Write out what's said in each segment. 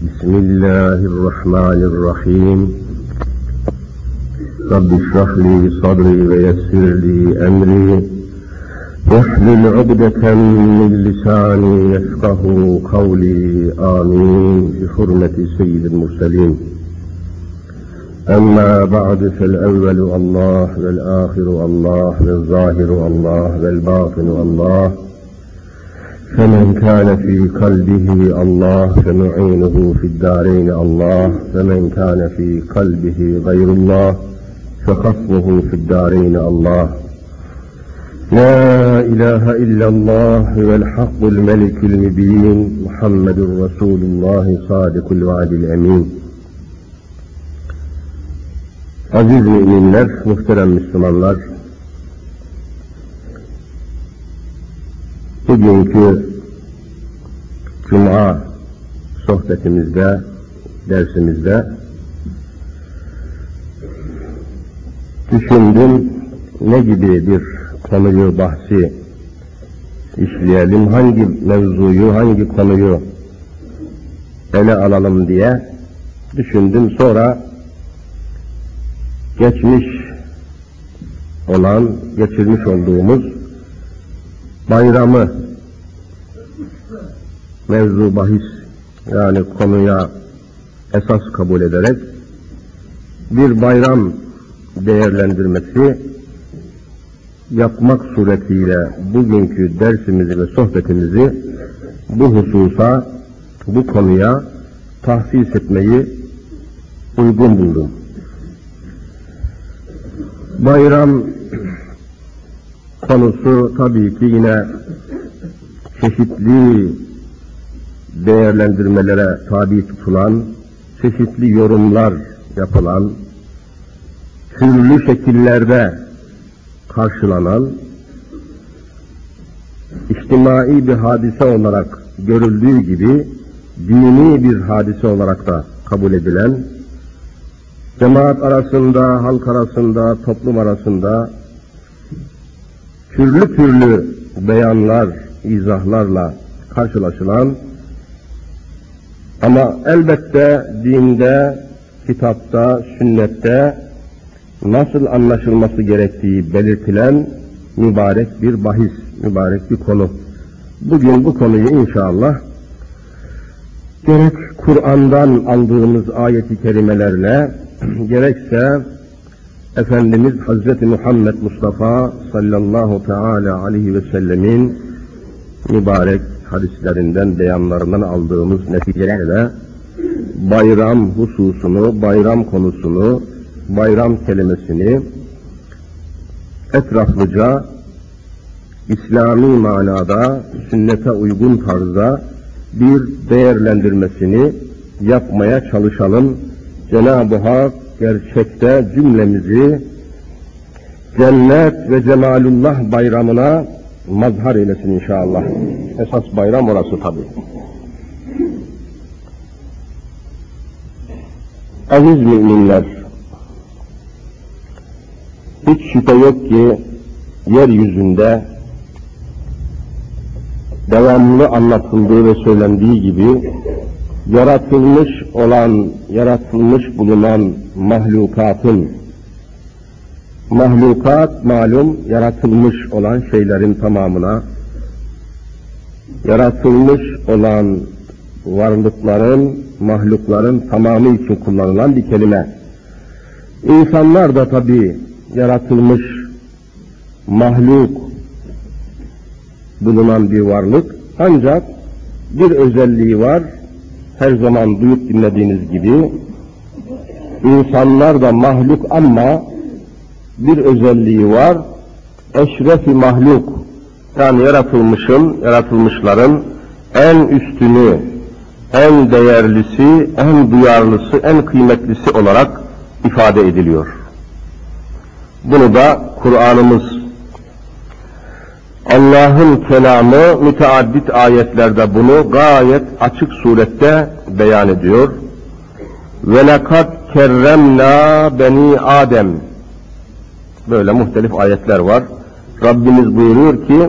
بسم الله الرحمن الرحيم. رب اشرح لي صدري ويسر لي أمري. واحلل عقدة من لساني يفقه قولي. آمين. بحرمة سيد المرسلين. أما بعد فالأول الله والآخر الله والظاهر الله والباطن الله. فمن كان في قلبه الله فنعينه في الدارين الله فمن كان في قلبه غير الله فخصمه في الدارين الله. لا إله إلا الله هو الحق الملك المبين محمد رسول الله صادق الوعد الأمين. Aziz müminler, muhterem Müslümanlar, bugünkü Cuma sohbetimizde, dersimizde düşündüm ne gibi bir konuyu bahsi işleyelim, hangi mevzuyu, hangi konuyu ele alalım diye düşündüm. Sonra geçmiş olan, geçirmiş olduğumuz bayramı mevzu bahis yani konuya esas kabul ederek bir bayram değerlendirmesi yapmak suretiyle bugünkü dersimizi ve sohbetimizi bu hususa, bu konuya tahsis etmeyi uygun buldum. Bayram konusu tabii ki yine çeşitli değerlendirmelere tabi tutulan, çeşitli yorumlar yapılan, türlü şekillerde karşılanan, içtimai bir hadise olarak görüldüğü gibi dini bir hadise olarak da kabul edilen, cemaat arasında, halk arasında, toplum arasında türlü türlü beyanlar, izahlarla karşılaşılan ama elbette dinde, kitapta, sünnette nasıl anlaşılması gerektiği belirtilen mübarek bir bahis, mübarek bir konu. Bugün bu konuyu inşallah gerek Kur'an'dan aldığımız ayeti kerimelerle gerekse Efendimiz Hazreti Muhammed Mustafa sallallahu teala aleyhi ve sellemin mübarek hadislerinden, beyanlarından aldığımız neticelerle bayram hususunu, bayram konusunu, bayram kelimesini etraflıca İslami manada, sünnete uygun tarzda bir değerlendirmesini yapmaya çalışalım. Cenab-ı Hak gerçekte cümlemizi cennet ve cemalullah bayramına mazhar eylesin inşallah. Esas bayram orası tabi. Aziz müminler, hiç şüphe yok ki yeryüzünde devamlı anlatıldığı ve söylendiği gibi yaratılmış olan, yaratılmış bulunan mahlukatın mahlukat malum yaratılmış olan şeylerin tamamına yaratılmış olan varlıkların, mahlukların tamamı için kullanılan bir kelime. İnsanlar da tabi yaratılmış mahluk bulunan bir varlık ancak bir özelliği var her zaman duyup dinlediğiniz gibi insanlar da mahluk ama bir özelliği var. Eşrefi mahluk yani yaratılmışın, yaratılmışların en üstünü, en değerlisi, en duyarlısı, en kıymetlisi olarak ifade ediliyor. Bunu da Kur'an'ımız Allah'ın kelamı müteaddit ayetlerde bunu gayet açık surette beyan ediyor. Ve lekad kerremna beni Adem. Böyle muhtelif ayetler var. Rabbimiz buyuruyor ki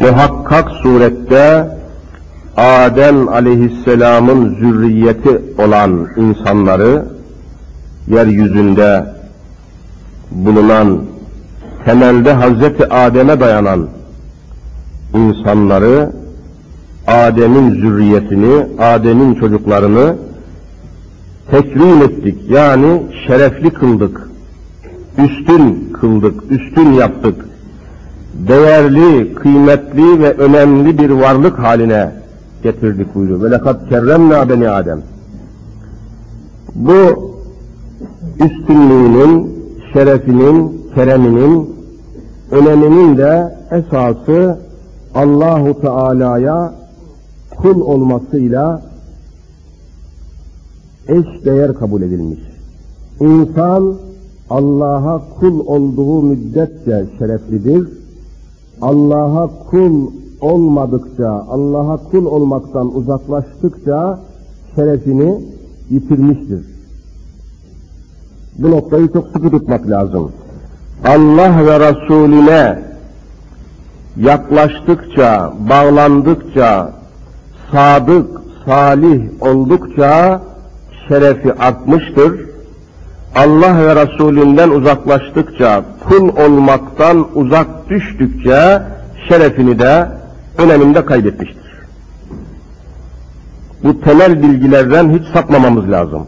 muhakkak surette Adem aleyhisselamın zürriyeti olan insanları yeryüzünde bulunan temelde Hazreti Adem'e dayanan insanları Adem'in zürriyetini, Adem'in çocuklarını tekrim ettik. Yani şerefli kıldık. Üstün kıldık, üstün yaptık. Değerli, kıymetli ve önemli bir varlık haline getirdik buyuruyor. Lekad kerremna beni Adem. Bu üstünlüğünün, şerefinin, kereminin, öneminin de esası Allahu Teala'ya kul olmasıyla eş değer kabul edilmiş. İnsan Allah'a kul olduğu müddetçe şereflidir. Allah'a kul olmadıkça, Allah'a kul olmaktan uzaklaştıkça şerefini yitirmiştir. Bu noktayı çok sıkı tutmak lazım. Allah ve Resulüne yaklaştıkça, bağlandıkça, sadık, salih oldukça şerefi artmıştır. Allah ve Resulünden uzaklaştıkça, kul olmaktan uzak düştükçe şerefini de öneminde kaybetmiştir. Bu temel bilgilerden hiç sapmamamız lazım.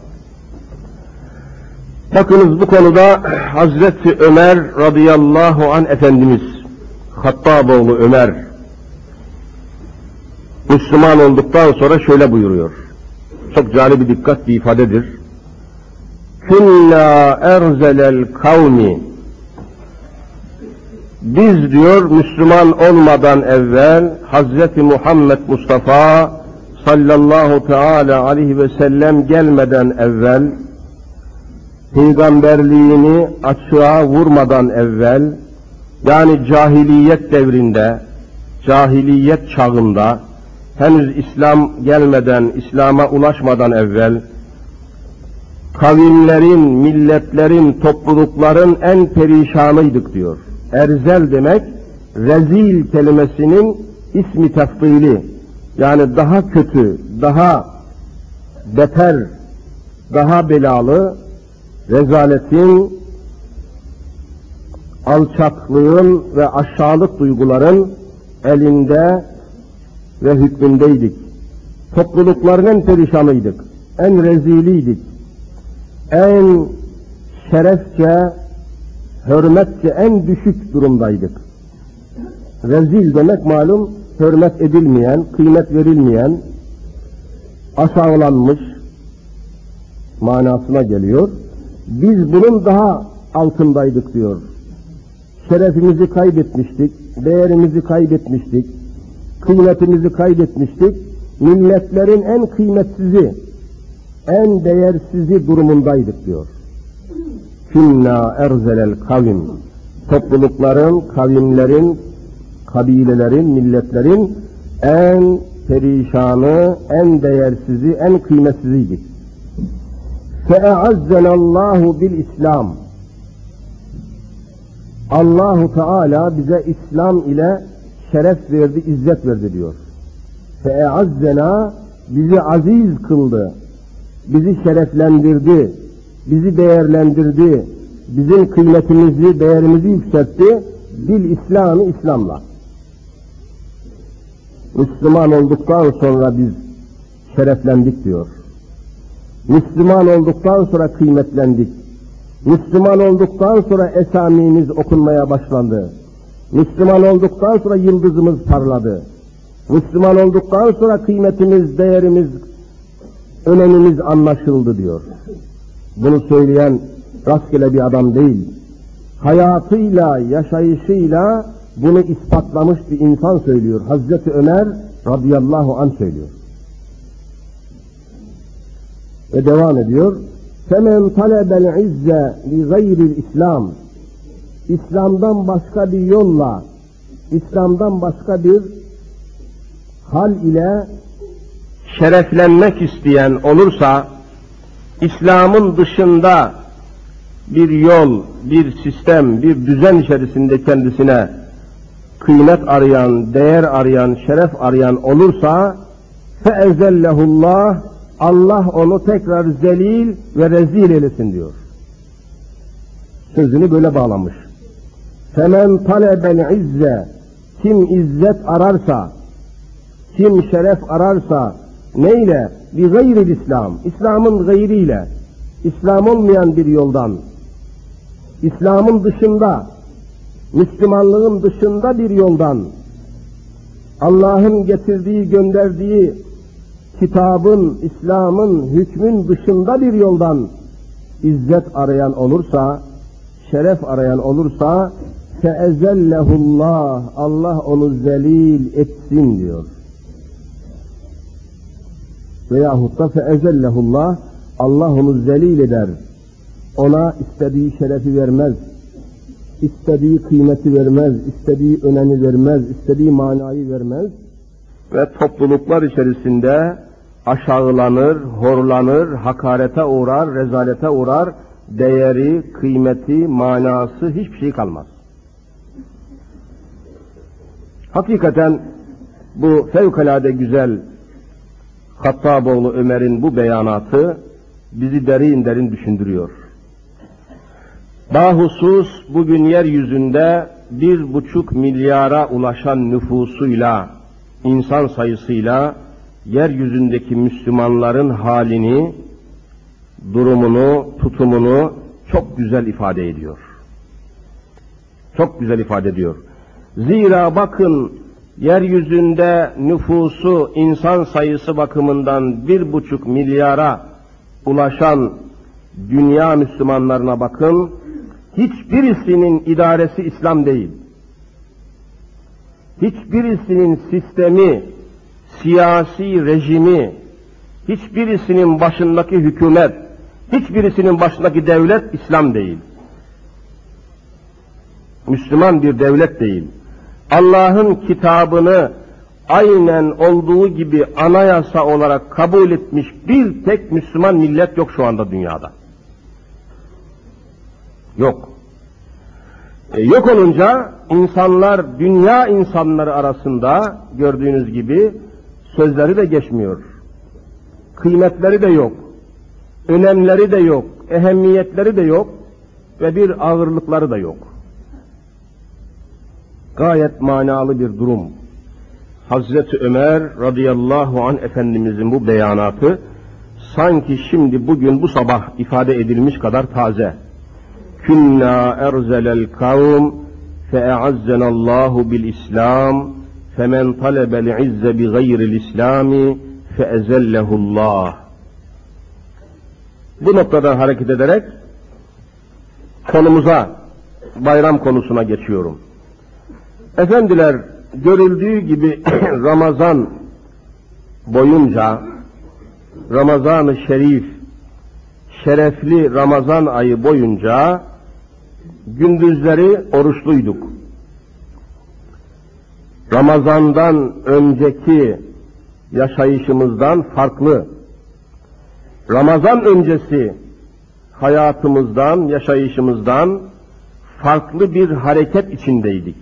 Bakınız bu konuda Hazreti Ömer radıyallahu an Efendimiz, Hattaboğlu Ömer, Müslüman olduktan sonra şöyle buyuruyor. Çok cani bir dikkat bir ifadedir. Kunna erzelel kavmi biz diyor Müslüman olmadan evvel Hazreti Muhammed Mustafa sallallahu teala aleyhi ve sellem gelmeden evvel peygamberliğini açığa vurmadan evvel yani cahiliyet devrinde cahiliyet çağında henüz İslam gelmeden, İslam'a ulaşmadan evvel kavimlerin, milletlerin, toplulukların en perişanıydık diyor. Erzel demek rezil kelimesinin ismi tefdili. Yani daha kötü, daha beter, daha belalı, rezaletin, alçaklığın ve aşağılık duyguların elinde ve hükmündeydik. Toplulukların en perişanıydık, en reziliydik, en şerefçe, hürmetçe en düşük durumdaydık. Rezil demek malum hürmet edilmeyen, kıymet verilmeyen, aşağılanmış manasına geliyor. Biz bunun daha altındaydık diyor. Şerefimizi kaybetmiştik, değerimizi kaybetmiştik, kıymetimizi kaybetmiştik. Milletlerin en kıymetsizi, en değersizi durumundaydık diyor. Künna erzelel kavim. Toplulukların, kavimlerin, kabilelerin, milletlerin en perişanı, en değersizi, en kıymetsiziydik. Fe'azzelallahu bil İslam. Allahu Teala bize İslam ile şeref verdi, izzet verdi diyor. Fe'azzena bizi aziz kıldı, bizi şereflendirdi, bizi değerlendirdi, bizim kıymetimizi, değerimizi yükseltti, bil İslam'ı İslam'la. Müslüman olduktan sonra biz şereflendik diyor. Müslüman olduktan sonra kıymetlendik. Müslüman olduktan sonra esamimiz okunmaya başlandı. Müslüman olduktan sonra yıldızımız parladı. Müslüman olduktan sonra kıymetimiz, değerimiz, önemimiz anlaşıldı diyor. Bunu söyleyen rastgele bir adam değil. Hayatıyla, yaşayışıyla bunu ispatlamış bir insan söylüyor. Hazreti Ömer radıyallahu anh söylüyor. Ve devam ediyor. Femen talebel izze li gayril İslam. İslam'dan başka bir yolla, İslam'dan başka bir hal ile şereflenmek isteyen olursa, İslam'ın dışında bir yol, bir sistem, bir düzen içerisinde kendisine kıymet arayan, değer arayan, şeref arayan olursa feezellehullah Allah onu tekrar zelil ve rezil eylesin diyor. Sözünü böyle bağlamış. Femen talebel izze kim izzet ararsa, kim şeref ararsa neyle? Bir gayril İslam. İslam'ın gayriyle. İslam olmayan bir yoldan. İslam'ın dışında, Müslümanlığın dışında bir yoldan. Allah'ın getirdiği, gönderdiği kitabın, İslam'ın, hükmün dışında bir yoldan izzet arayan olursa, şeref arayan olursa feezellehullah Allah onu zelil etsin diyor. Veyahut da feezellehullah Allah onu zelil eder. Ona istediği şerefi vermez. istediği kıymeti vermez, istediği önemi vermez, istediği manayı vermez. Ve topluluklar içerisinde aşağılanır, horlanır, hakarete uğrar, rezalete uğrar, değeri, kıymeti, manası hiçbir şey kalmaz. Hakikaten bu fevkalade güzel Hattaboğlu Ömer'in bu beyanatı bizi derin derin düşündürüyor. Bahusus bugün yeryüzünde bir buçuk milyara ulaşan nüfusuyla, insan sayısıyla yeryüzündeki Müslümanların halini, durumunu, tutumunu çok güzel ifade ediyor. Çok güzel ifade ediyor. Zira bakın yeryüzünde nüfusu insan sayısı bakımından bir buçuk milyara ulaşan dünya Müslümanlarına bakın, hiçbirisinin idaresi İslam değil. Hiçbirisinin sistemi, siyasi rejimi, hiçbirisinin başındaki hükümet, hiçbirisinin başındaki devlet İslam değil. Müslüman bir devlet değil. Allah'ın kitabını aynen olduğu gibi anayasa olarak kabul etmiş bir tek Müslüman millet yok şu anda dünyada. Yok. E, yok olunca insanlar, dünya insanları arasında gördüğünüz gibi sözleri de geçmiyor. Kıymetleri de yok. Önemleri de yok. Ehemmiyetleri de yok. Ve bir ağırlıkları da yok. Gayet manalı bir durum. Hazreti Ömer radıyallahu an Efendimizin bu beyanatı sanki şimdi bugün bu sabah ifade edilmiş kadar taze. Künna erzelel kavm fe'eazzenallahu bil İslam femen talebel izze bi gayril İslami feezellehullah. Bu noktadan hareket ederek konumuza, bayram konusuna geçiyorum. Efendiler, görüldüğü gibi Ramazan boyunca Ramazan-ı Şerif şerefli Ramazan ayı boyunca gündüzleri oruçluyduk. Ramazandan önceki yaşayışımızdan farklı. Ramazan öncesi hayatımızdan, yaşayışımızdan farklı bir hareket içindeydik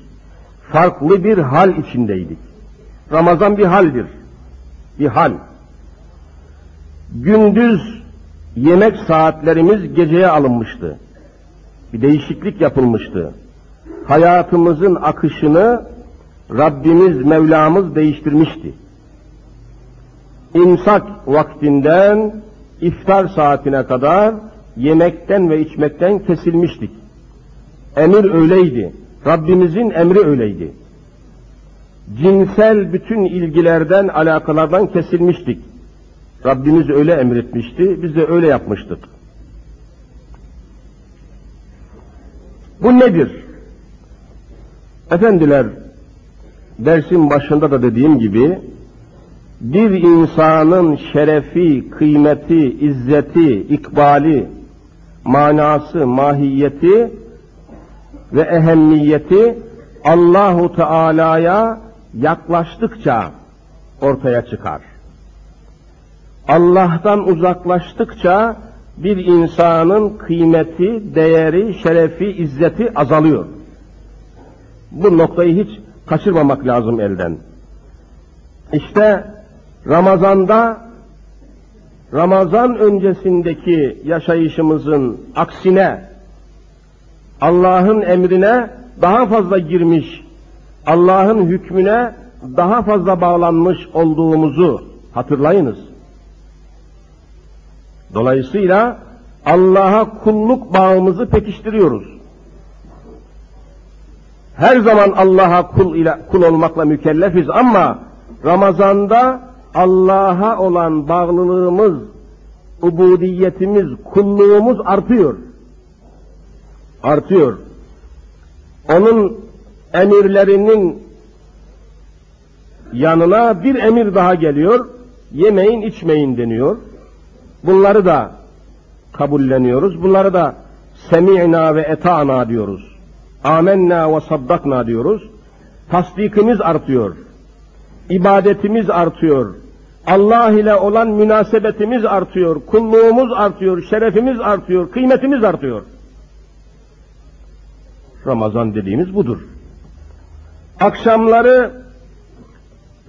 farklı bir hal içindeydik. Ramazan bir haldir. Bir hal. Gündüz yemek saatlerimiz geceye alınmıştı. Bir değişiklik yapılmıştı. Hayatımızın akışını Rabbimiz, Mevlamız değiştirmişti. İmsak vaktinden iftar saatine kadar yemekten ve içmekten kesilmiştik. Emir öyleydi. Rabbimizin emri öyleydi. Cinsel bütün ilgilerden, alakalardan kesilmiştik. Rabbimiz öyle emretmişti, biz de öyle yapmıştık. Bu nedir? Efendiler, dersin başında da dediğim gibi, bir insanın şerefi, kıymeti, izzeti, ikbali, manası, mahiyeti ve ehemmiyeti Allahu Teala'ya yaklaştıkça ortaya çıkar. Allah'tan uzaklaştıkça bir insanın kıymeti, değeri, şerefi, izzeti azalıyor. Bu noktayı hiç kaçırmamak lazım elden. İşte Ramazan'da Ramazan öncesindeki yaşayışımızın aksine Allah'ın emrine daha fazla girmiş, Allah'ın hükmüne daha fazla bağlanmış olduğumuzu hatırlayınız. Dolayısıyla Allah'a kulluk bağımızı pekiştiriyoruz. Her zaman Allah'a kul ile kul olmakla mükellefiz ama Ramazan'da Allah'a olan bağlılığımız, ubudiyetimiz, kulluğumuz artıyor. Artıyor. Onun emirlerinin yanına bir emir daha geliyor. Yemeyin, içmeyin deniyor. Bunları da kabulleniyoruz. Bunları da semi'na ve eta'na diyoruz. Amenna ve saddakna diyoruz. Tasdikimiz artıyor. İbadetimiz artıyor. Allah ile olan münasebetimiz artıyor. Kulluğumuz artıyor. Şerefimiz artıyor. Kıymetimiz artıyor. Ramazan dediğimiz budur. Akşamları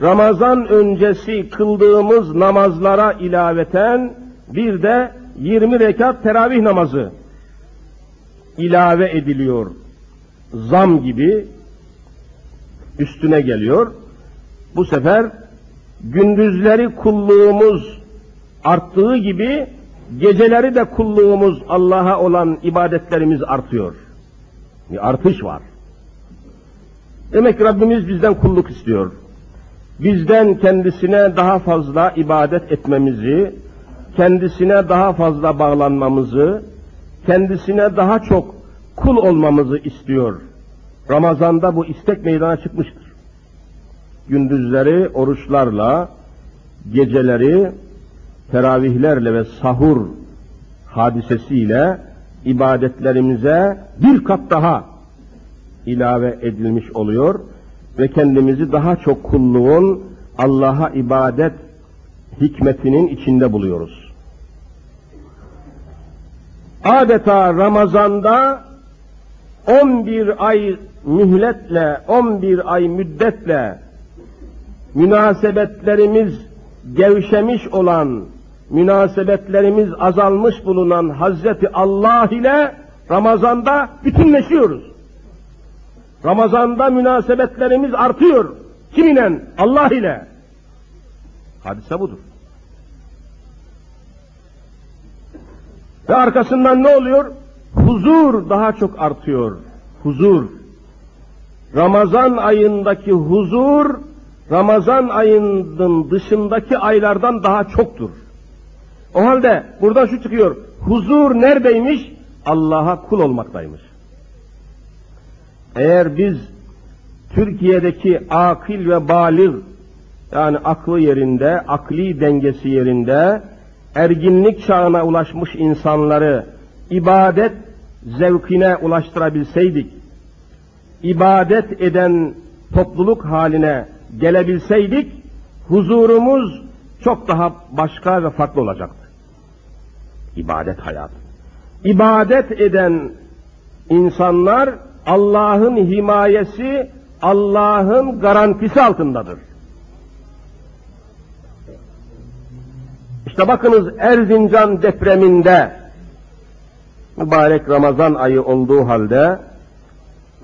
Ramazan öncesi kıldığımız namazlara ilaveten bir de 20 rekat teravih namazı ilave ediliyor. Zam gibi üstüne geliyor. Bu sefer gündüzleri kulluğumuz arttığı gibi geceleri de kulluğumuz Allah'a olan ibadetlerimiz artıyor. Bir artış var. Demek ki Rabbimiz bizden kulluk istiyor. Bizden kendisine daha fazla ibadet etmemizi, kendisine daha fazla bağlanmamızı, kendisine daha çok kul olmamızı istiyor. Ramazanda bu istek meydana çıkmıştır. Gündüzleri oruçlarla, geceleri teravihlerle ve sahur hadisesiyle ibadetlerimize bir kat daha ilave edilmiş oluyor ve kendimizi daha çok kulluğun Allah'a ibadet hikmetinin içinde buluyoruz. Adeta Ramazan'da 11 ay mühletle, 11 ay müddetle münasebetlerimiz gevşemiş olan, münasebetlerimiz azalmış bulunan Hazreti Allah ile Ramazan'da bütünleşiyoruz. Ramazan'da münasebetlerimiz artıyor. Kiminle? Allah ile. Hadise budur. Ve arkasından ne oluyor? Huzur daha çok artıyor. Huzur. Ramazan ayındaki huzur, Ramazan ayının dışındaki aylardan daha çoktur. O halde burada şu çıkıyor. Huzur neredeymiş? Allah'a kul olmaktaymış. Eğer biz Türkiye'deki akil ve balir yani aklı yerinde, akli dengesi yerinde, erginlik çağına ulaşmış insanları ibadet zevkine ulaştırabilseydik, ibadet eden topluluk haline gelebilseydik, huzurumuz çok daha başka ve farklı olacaktı. İbadet hayatı. İbadet eden insanlar Allah'ın himayesi, Allah'ın garantisi altındadır. İşte bakınız Erzincan depreminde mübarek Ramazan ayı olduğu halde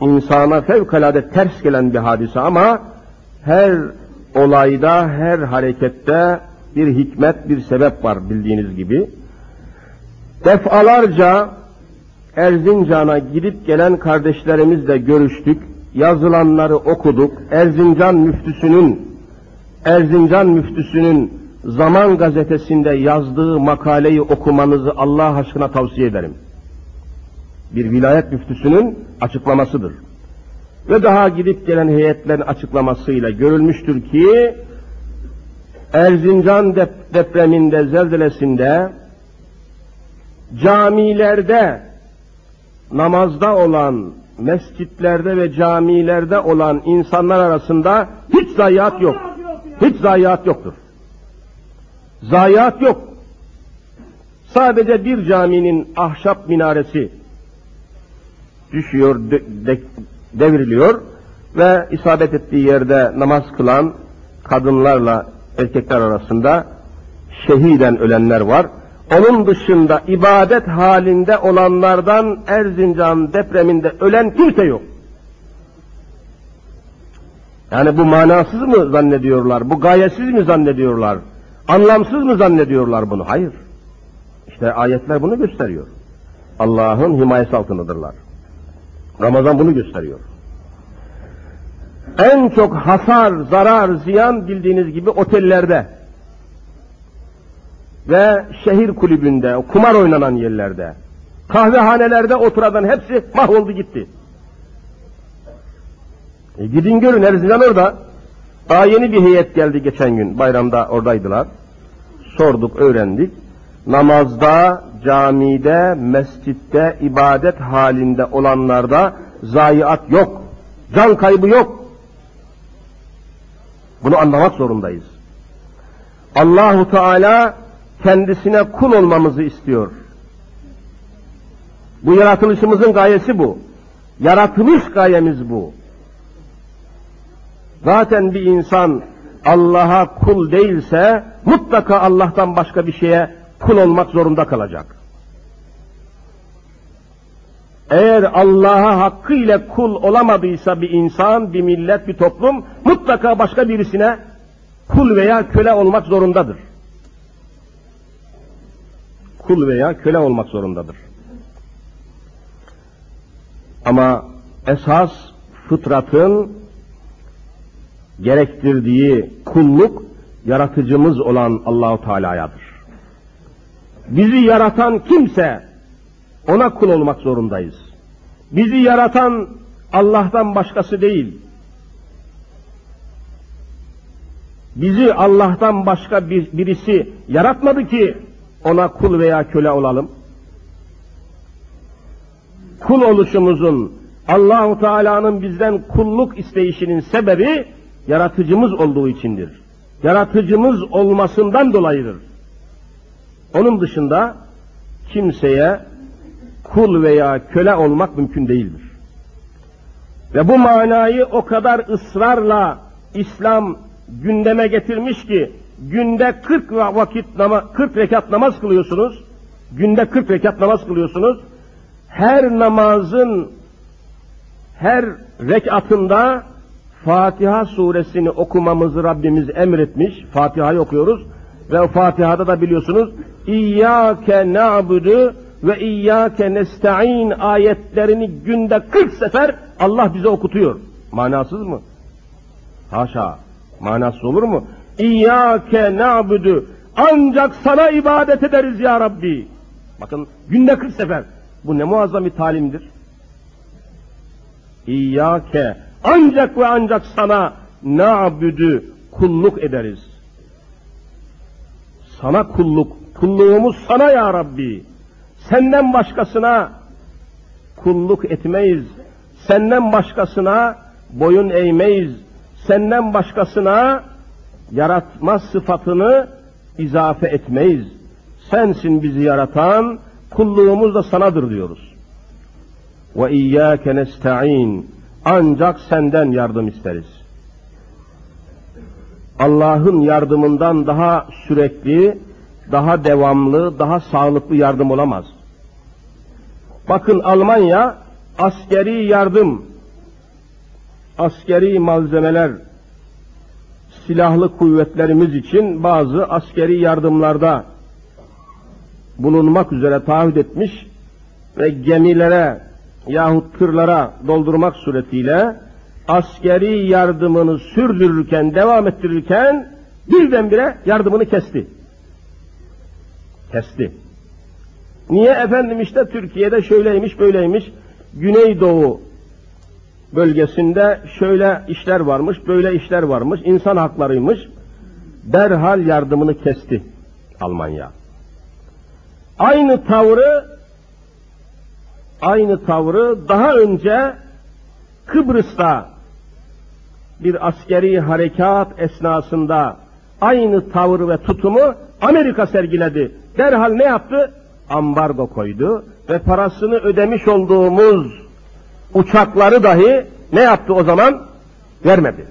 insana fevkalade ters gelen bir hadise ama her olayda, her harekette bir hikmet, bir sebep var bildiğiniz gibi. Defalarca Erzincan'a gidip gelen kardeşlerimizle görüştük. Yazılanları okuduk. Erzincan müftüsünün Erzincan müftüsünün Zaman gazetesinde yazdığı makaleyi okumanızı Allah aşkına tavsiye ederim. Bir vilayet müftüsünün açıklamasıdır. Ve daha gidip gelen heyetlerin açıklamasıyla görülmüştür ki Erzincan dep depreminde, zelzelesinde camilerde namazda olan, mescitlerde ve camilerde olan insanlar arasında hiç zayiat yok. Hiç zayiat yoktur. Zayiat yok. Sadece bir caminin ahşap minaresi düşüyor, de, de, devriliyor ve isabet ettiği yerde namaz kılan kadınlarla erkekler arasında şehiden ölenler var. Onun dışında ibadet halinde olanlardan Erzincan depreminde ölen kimse yok. Yani bu manasız mı zannediyorlar? Bu gayesiz mi zannediyorlar? Anlamsız mı zannediyorlar bunu? Hayır. İşte ayetler bunu gösteriyor. Allah'ın himayesi altındadırlar. Ramazan bunu gösteriyor. En çok hasar, zarar, ziyan bildiğiniz gibi otellerde ve şehir kulübünde, kumar oynanan yerlerde, kahvehanelerde oturadan hepsi mahvoldu gitti. E gidin görün Erzincan orada. Daha yeni bir heyet geldi geçen gün. Bayramda oradaydılar. Sorduk, öğrendik. Namazda, camide, mescitte, ibadet halinde olanlarda zayiat yok. Can kaybı yok. Bunu anlamak zorundayız. Allahu Teala kendisine kul olmamızı istiyor. Bu yaratılışımızın gayesi bu. Yaratılış gayemiz bu. Zaten bir insan Allah'a kul değilse mutlaka Allah'tan başka bir şeye kul olmak zorunda kalacak. Eğer Allah'a hakkıyla kul olamadıysa bir insan, bir millet, bir toplum mutlaka başka birisine kul veya köle olmak zorundadır. Kul veya köle olmak zorundadır. Ama esas fıtratın gerektirdiği kulluk yaratıcımız olan Allahu Teala'yadır. Bizi yaratan kimse ona kul olmak zorundayız. Bizi yaratan Allah'tan başkası değil. Bizi Allah'tan başka bir, birisi yaratmadı ki ona kul veya köle olalım. Kul oluşumuzun Allahu Teala'nın bizden kulluk isteyişinin sebebi yaratıcımız olduğu içindir. Yaratıcımız olmasından dolayıdır. Onun dışında kimseye kul veya köle olmak mümkün değildir. Ve bu manayı o kadar ısrarla İslam gündeme getirmiş ki günde 40 vakit nama, 40 rekat namaz kılıyorsunuz. Günde 40 rekat namaz kılıyorsunuz. Her namazın her rekatında Fatiha suresini okumamızı Rabbimiz emretmiş. Fatiha'yı okuyoruz ve Fatiha'da da biliyorsunuz İyyâke na'budu ve İyyâke nesta'in ayetlerini günde 40 sefer Allah bize okutuyor. Manasız mı? Haşa. Manasız olur mu? İyyâke na'budu ancak sana ibadet ederiz ya Rabbi. Bakın günde 40 sefer. Bu ne muazzam bir talimdir. İyyâke ancak ve ancak sana na'budu kulluk ederiz. Sana kulluk, kulluğumuz sana ya Rabbi. Senden başkasına kulluk etmeyiz. Senden başkasına boyun eğmeyiz. Senden başkasına yaratma sıfatını izafe etmeyiz. Sensin bizi yaratan, kulluğumuz da sanadır diyoruz. Ve iyyâke nesta'in. Ancak senden yardım isteriz. Allah'ın yardımından daha sürekli, daha devamlı, daha sağlıklı yardım olamaz. Bakın Almanya askeri yardım, askeri malzemeler, silahlı kuvvetlerimiz için bazı askeri yardımlarda bulunmak üzere taahhüt etmiş ve gemilere yahut tırlara doldurmak suretiyle askeri yardımını sürdürürken, devam ettirirken birdenbire yardımını kesti. Kesti. Niye efendim işte Türkiye'de şöyleymiş böyleymiş, Güneydoğu bölgesinde şöyle işler varmış, böyle işler varmış, insan haklarıymış. derhal yardımını kesti Almanya. Aynı tavrı aynı tavrı daha önce Kıbrıs'ta bir askeri harekat esnasında aynı tavır ve tutumu Amerika sergiledi. Derhal ne yaptı? Ambargo koydu ve parasını ödemiş olduğumuz uçakları dahi ne yaptı o zaman? Vermedi.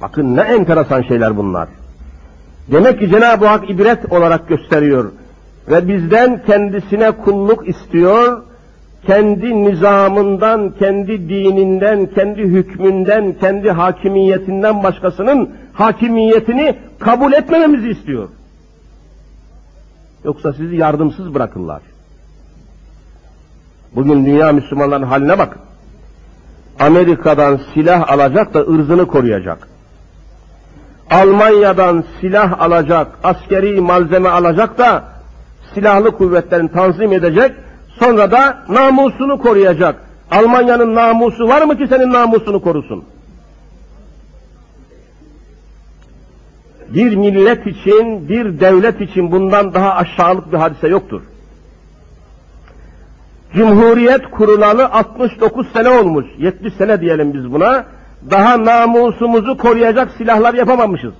Bakın ne enteresan şeyler bunlar. Demek ki Cenab-ı Hak ibret olarak gösteriyor ve bizden kendisine kulluk istiyor kendi nizamından, kendi dininden, kendi hükmünden, kendi hakimiyetinden başkasının hakimiyetini kabul etmememizi istiyor. Yoksa sizi yardımsız bırakırlar. Bugün dünya Müslümanların haline bakın. Amerika'dan silah alacak da ırzını koruyacak. Almanya'dan silah alacak, askeri malzeme alacak da silahlı kuvvetlerini tanzim edecek, Sonra da namusunu koruyacak. Almanya'nın namusu var mı ki senin namusunu korusun? Bir millet için, bir devlet için bundan daha aşağılık bir hadise yoktur. Cumhuriyet kurulalı 69 sene olmuş, 70 sene diyelim biz buna. Daha namusumuzu koruyacak silahlar yapamamışız.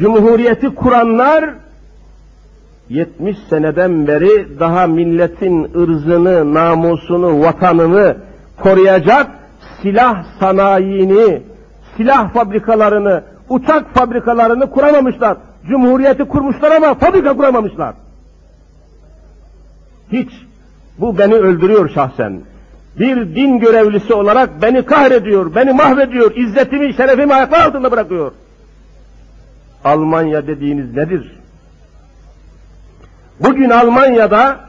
Cumhuriyeti kuranlar 70 seneden beri daha milletin ırzını, namusunu, vatanını koruyacak silah sanayini, silah fabrikalarını, uçak fabrikalarını kuramamışlar. Cumhuriyeti kurmuşlar ama fabrika kuramamışlar. Hiç. Bu beni öldürüyor şahsen. Bir din görevlisi olarak beni kahrediyor, beni mahvediyor, izzetimi, şerefimi ayaklar altında bırakıyor. Almanya dediğiniz nedir? Bugün Almanya'da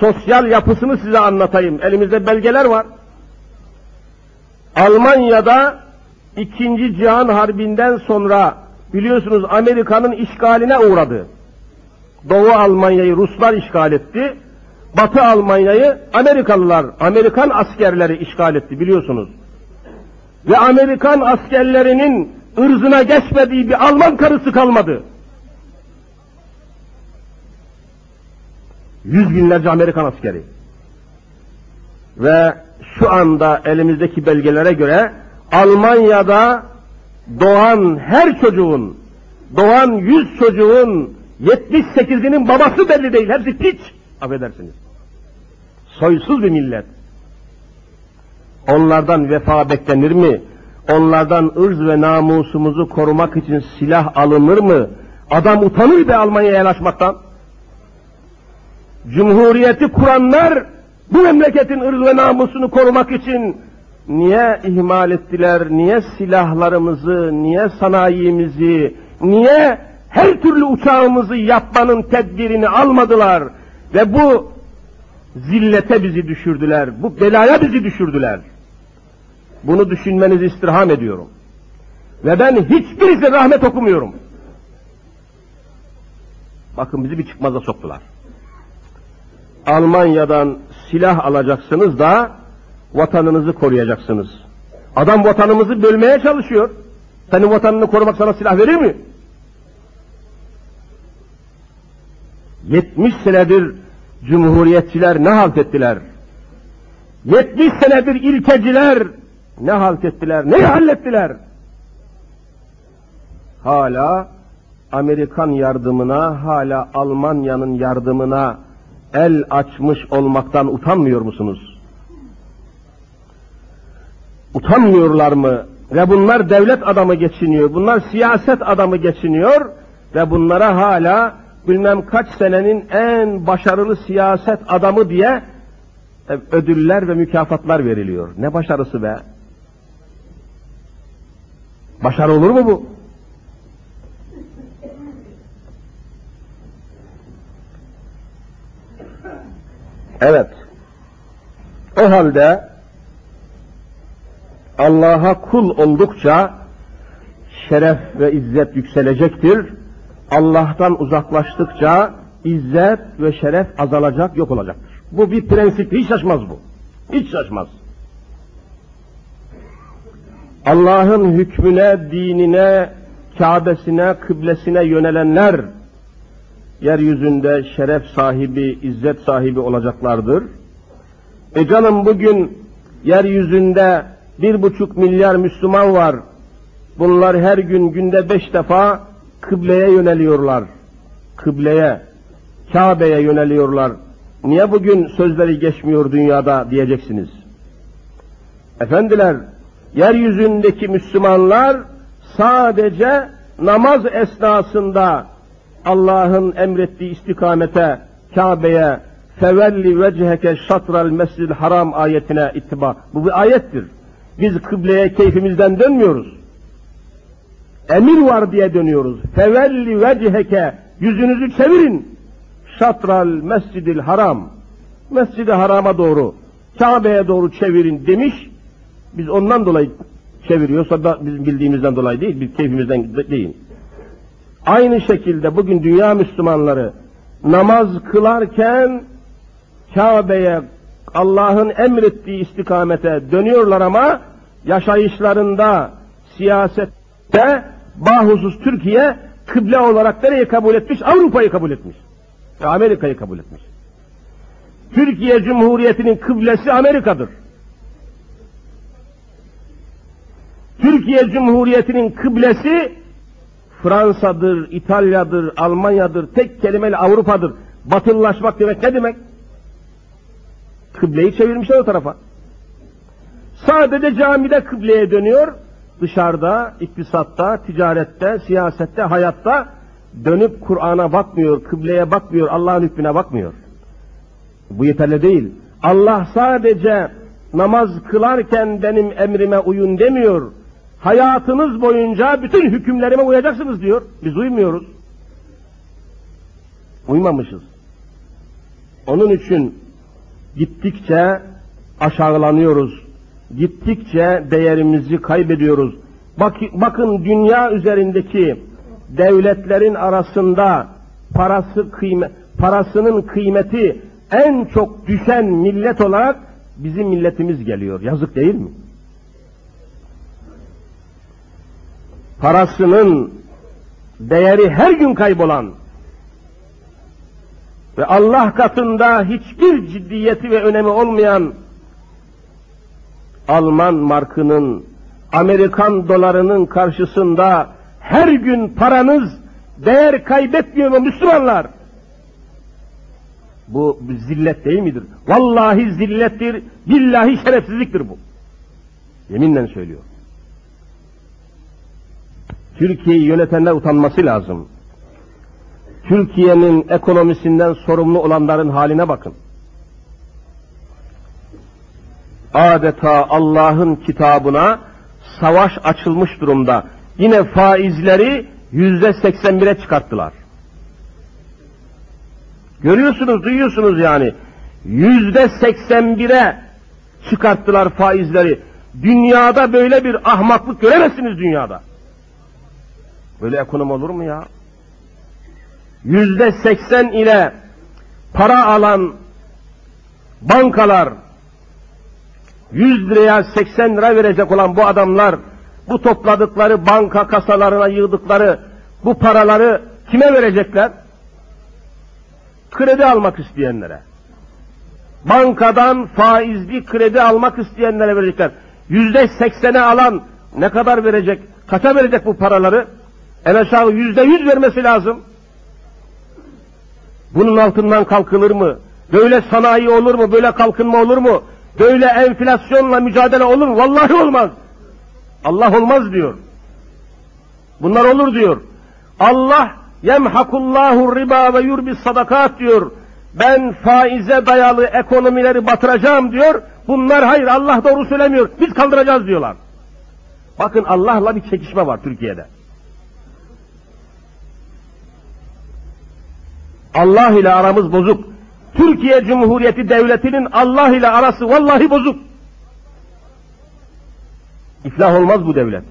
sosyal yapısını size anlatayım. Elimizde belgeler var. Almanya'da İkinci Cihan Harbi'nden sonra biliyorsunuz Amerika'nın işgaline uğradı. Doğu Almanya'yı Ruslar işgal etti. Batı Almanya'yı Amerikalılar, Amerikan askerleri işgal etti biliyorsunuz. Ve Amerikan askerlerinin ırzına geçmediği bir Alman karısı kalmadı. Yüz binlerce Amerikan askeri. Ve şu anda elimizdeki belgelere göre Almanya'da doğan her çocuğun, doğan yüz çocuğun 78'inin babası belli değil. Hepsi piç. Affedersiniz. Soysuz bir millet. Onlardan vefa beklenir mi? Onlardan ırz ve namusumuzu korumak için silah alınır mı? Adam utanır be Almanya'ya yanaşmaktan. Cumhuriyeti kuranlar bu memleketin ırz ve namusunu korumak için niye ihmal ettiler, niye silahlarımızı, niye sanayimizi, niye her türlü uçağımızı yapmanın tedbirini almadılar ve bu zillete bizi düşürdüler, bu belaya bizi düşürdüler. Bunu düşünmenizi istirham ediyorum. Ve ben hiçbirisi rahmet okumuyorum. Bakın bizi bir çıkmaza soktular. Almanya'dan silah alacaksınız da vatanınızı koruyacaksınız. Adam vatanımızı bölmeye çalışıyor. Senin vatanını korumak sana silah verir mi? 70 senedir cumhuriyetçiler ne halt ettiler? 70 senedir ilkeciler ne halt ettiler, ne hallettiler? Hala Amerikan yardımına, hala Almanya'nın yardımına el açmış olmaktan utanmıyor musunuz? Utanmıyorlar mı? Ve bunlar devlet adamı geçiniyor, bunlar siyaset adamı geçiniyor ve bunlara hala bilmem kaç senenin en başarılı siyaset adamı diye ödüller ve mükafatlar veriliyor. Ne başarısı be? Başarı olur mu bu? Evet. O halde Allah'a kul oldukça şeref ve izzet yükselecektir. Allah'tan uzaklaştıkça izzet ve şeref azalacak, yok olacaktır. Bu bir prensip, hiç şaşmaz bu. Hiç şaşmaz. Allah'ın hükmüne, dinine, Kabe'sine, kıblesine yönelenler yeryüzünde şeref sahibi, izzet sahibi olacaklardır. E canım bugün yeryüzünde bir buçuk milyar Müslüman var. Bunlar her gün günde beş defa kıbleye yöneliyorlar. Kıbleye, Kabe'ye yöneliyorlar. Niye bugün sözleri geçmiyor dünyada diyeceksiniz. Efendiler, yeryüzündeki Müslümanlar sadece namaz esnasında Allah'ın emrettiği istikamete, Kabe'ye, fevelli vecheke şatral mescid haram ayetine ittiba. Bu bir ayettir. Biz kıbleye keyfimizden dönmüyoruz. Emir var diye dönüyoruz. Fevelli vecheke yüzünüzü çevirin. Şatral mescidil haram. Mescid-i harama doğru, Kabe'ye doğru çevirin demiş. Biz ondan dolayı çeviriyorsa da bizim bildiğimizden dolayı değil, biz keyfimizden değil. Aynı şekilde bugün dünya Müslümanları namaz kılarken Kabe'ye Allah'ın emrettiği istikamete dönüyorlar ama yaşayışlarında, siyasette bahusus Türkiye kıble olarak nereye kabul etmiş? Avrupa'yı kabul etmiş. Amerika'yı kabul etmiş. Türkiye Cumhuriyeti'nin kıblesi Amerika'dır. Türkiye Cumhuriyeti'nin kıblesi Fransa'dır, İtalya'dır, Almanya'dır, tek kelimeyle Avrupa'dır. Batılılaşmak demek ne demek? Kıbleyi çevirmişler o tarafa. Sadece camide kıbleye dönüyor, dışarıda, iktisatta, ticarette, siyasette, hayatta dönüp Kur'an'a bakmıyor, kıbleye bakmıyor, Allah'ın hükmüne bakmıyor. Bu yeterli değil. Allah sadece namaz kılarken benim emrime uyun demiyor. Hayatınız boyunca bütün hükümlerime uyacaksınız diyor. Biz uymuyoruz. Uymamışız. Onun için gittikçe aşağılanıyoruz. Gittikçe değerimizi kaybediyoruz. Bak, bakın dünya üzerindeki devletlerin arasında parası kıyme, parasının kıymeti en çok düşen millet olarak bizim milletimiz geliyor. Yazık değil mi? Parasının değeri her gün kaybolan ve Allah katında hiçbir ciddiyeti ve önemi olmayan Alman markının, Amerikan dolarının karşısında her gün paranız değer kaybetmiyor mu Müslümanlar? Bu zillet değil midir? Vallahi zillettir, billahi şerefsizliktir bu. Yeminle söylüyor. Türkiye'yi yönetenler utanması lazım. Türkiye'nin ekonomisinden sorumlu olanların haline bakın. Adeta Allah'ın kitabına savaş açılmış durumda. Yine faizleri yüzde seksen bire çıkarttılar. Görüyorsunuz, duyuyorsunuz yani. Yüzde seksen bire çıkarttılar faizleri. Dünyada böyle bir ahmaklık göremezsiniz dünyada. Böyle ekonomi olur mu ya? Yüzde seksen ile para alan bankalar, yüz liraya seksen lira verecek olan bu adamlar, bu topladıkları banka kasalarına yığdıkları bu paraları kime verecekler? kredi almak isteyenlere. Bankadan faizli kredi almak isteyenlere verecekler. Yüzde seksene alan ne kadar verecek? Kaça verecek bu paraları? En aşağı yüzde yüz vermesi lazım. Bunun altından kalkılır mı? Böyle sanayi olur mu? Böyle kalkınma olur mu? Böyle enflasyonla mücadele olur mu? Vallahi olmaz. Allah olmaz diyor. Bunlar olur diyor. Allah Yemhakullahu riba ve yurbi sadakat diyor. Ben faize dayalı ekonomileri batıracağım diyor. Bunlar hayır Allah doğru söylemiyor. Biz kaldıracağız diyorlar. Bakın Allah'la bir çekişme var Türkiye'de. Allah ile aramız bozuk. Türkiye Cumhuriyeti Devleti'nin Allah ile arası vallahi bozuk. İflah olmaz bu devlet.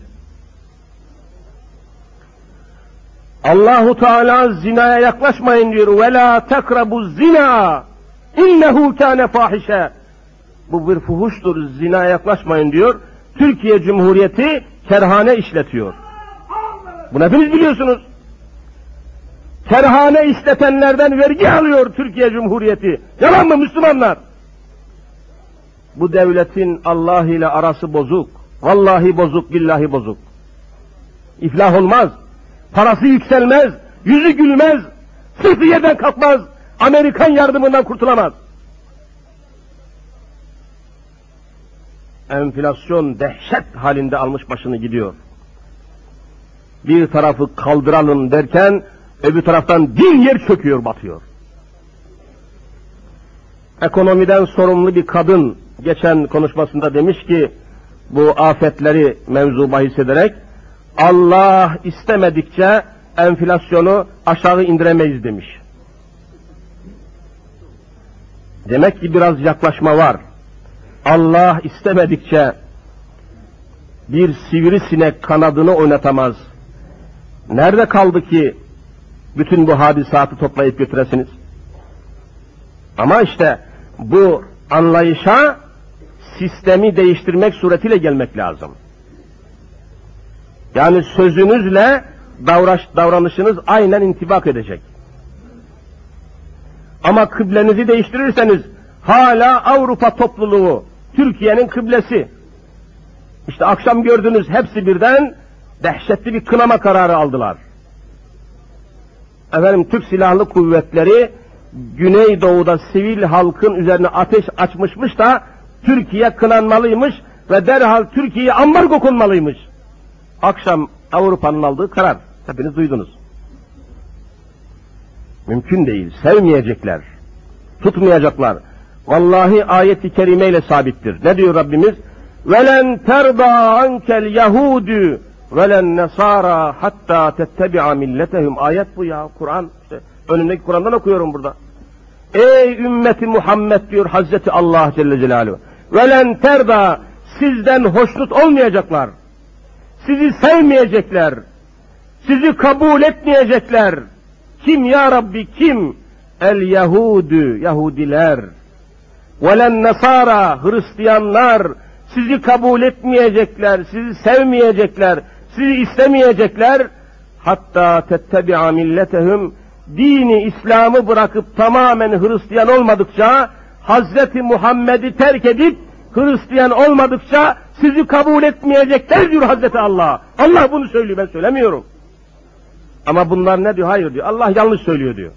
Allahu Teala zinaya yaklaşmayın diyor. Ve la tekrabu zina. İnnehu kâne fahişe. Bu bir fuhuştur. Zinaya yaklaşmayın diyor. Türkiye Cumhuriyeti kerhane işletiyor. Bunu hepiniz biliyorsunuz. Kerhane işletenlerden vergi alıyor Türkiye Cumhuriyeti. Yalan mı Müslümanlar? Bu devletin Allah ile arası bozuk. Vallahi bozuk, billahi bozuk. İflah olmaz. Parası yükselmez, yüzü gülmez, sırtı yerden kalkmaz, Amerikan yardımından kurtulamaz. Enflasyon dehşet halinde almış başını gidiyor. Bir tarafı kaldıralım derken öbür taraftan bir yer çöküyor, batıyor. Ekonomiden sorumlu bir kadın geçen konuşmasında demiş ki bu afetleri mevzu bahis ederek Allah istemedikçe enflasyonu aşağı indiremeyiz demiş. Demek ki biraz yaklaşma var. Allah istemedikçe bir sivrisinek kanadını oynatamaz. Nerede kaldı ki bütün bu hadisatı toplayıp götüresiniz? Ama işte bu anlayışa sistemi değiştirmek suretiyle gelmek lazım. Yani sözünüzle davraş, davranışınız aynen intibak edecek. Ama kıblenizi değiştirirseniz hala Avrupa topluluğu Türkiye'nin kıblesi. İşte akşam gördünüz hepsi birden dehşetli bir kınama kararı aldılar. Efendim Türk Silahlı Kuvvetleri Güneydoğu'da sivil halkın üzerine ateş açmışmış da Türkiye kınanmalıymış ve derhal Türkiye'ye ambargo konmalıymış. Akşam Avrupa'nın aldığı karar. Hepiniz duydunuz. Mümkün değil. Sevmeyecekler. Tutmayacaklar. Vallahi ayeti kerimeyle sabittir. Ne diyor Rabbimiz? Velen terda ankel yahudu velen nesara hatta tettebi'a milletehum. Ayet bu ya Kur'an. İşte önündeki Kur'an'dan okuyorum burada. Ey ümmeti Muhammed diyor Hazreti Allah Celle Celaluhu. Velen terda sizden hoşnut olmayacaklar. Sizi sevmeyecekler. Sizi kabul etmeyecekler. Kim ya Rabbi kim? El Yahudu, Yahudiler. Velen Nasara, Hristiyanlar. Sizi kabul etmeyecekler, sizi sevmeyecekler, sizi istemeyecekler. Hatta tettebi'a milletehum dini İslam'ı bırakıp tamamen Hristiyan olmadıkça, Hazreti Muhammed'i terk edip Hristiyan olmadıkça sizi kabul etmeyecekler diyor Hazreti Allah. Allah bunu söylüyor ben söylemiyorum. Ama bunlar ne diyor? Hayır diyor. Allah yanlış söylüyor diyor.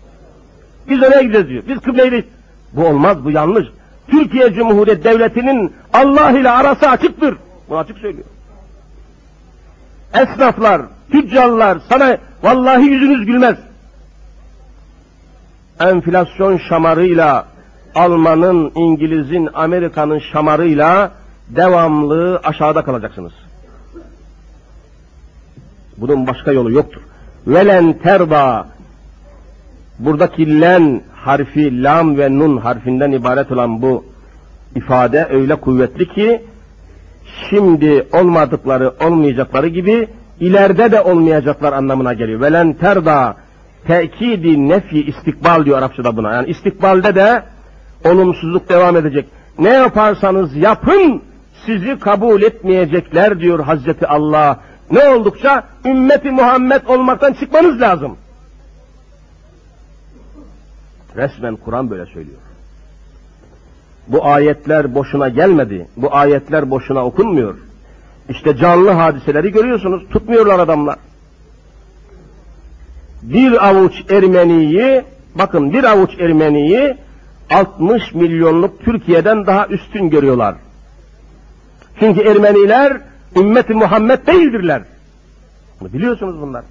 Biz oraya gideceğiz diyor. Biz kıbleyi Bu olmaz, bu yanlış. Türkiye Cumhuriyet Devleti'nin Allah ile arası açıktır. Bu açık söylüyor. Esnaflar, tüccarlar sana vallahi yüzünüz gülmez. Enflasyon şamarıyla Alman'ın, İngiliz'in, Amerika'nın şamarıyla devamlı aşağıda kalacaksınız. Bunun başka yolu yoktur. Velen terba buradaki len harfi lam ve nun harfinden ibaret olan bu ifade öyle kuvvetli ki şimdi olmadıkları olmayacakları gibi ileride de olmayacaklar anlamına geliyor. Velen terda tekidi nefi istikbal diyor Arapçada buna. Yani istikbalde de olumsuzluk devam edecek. Ne yaparsanız yapın sizi kabul etmeyecekler diyor Hazreti Allah. Ne oldukça ümmeti Muhammed olmaktan çıkmanız lazım. Resmen Kur'an böyle söylüyor. Bu ayetler boşuna gelmedi. Bu ayetler boşuna okunmuyor. İşte canlı hadiseleri görüyorsunuz. Tutmuyorlar adamlar. Bir avuç Ermeniyi, bakın bir avuç Ermeniyi 60 milyonluk Türkiye'den daha üstün görüyorlar. Çünkü Ermeniler ümmeti Muhammed değildirler. Biliyorsunuz bunlar.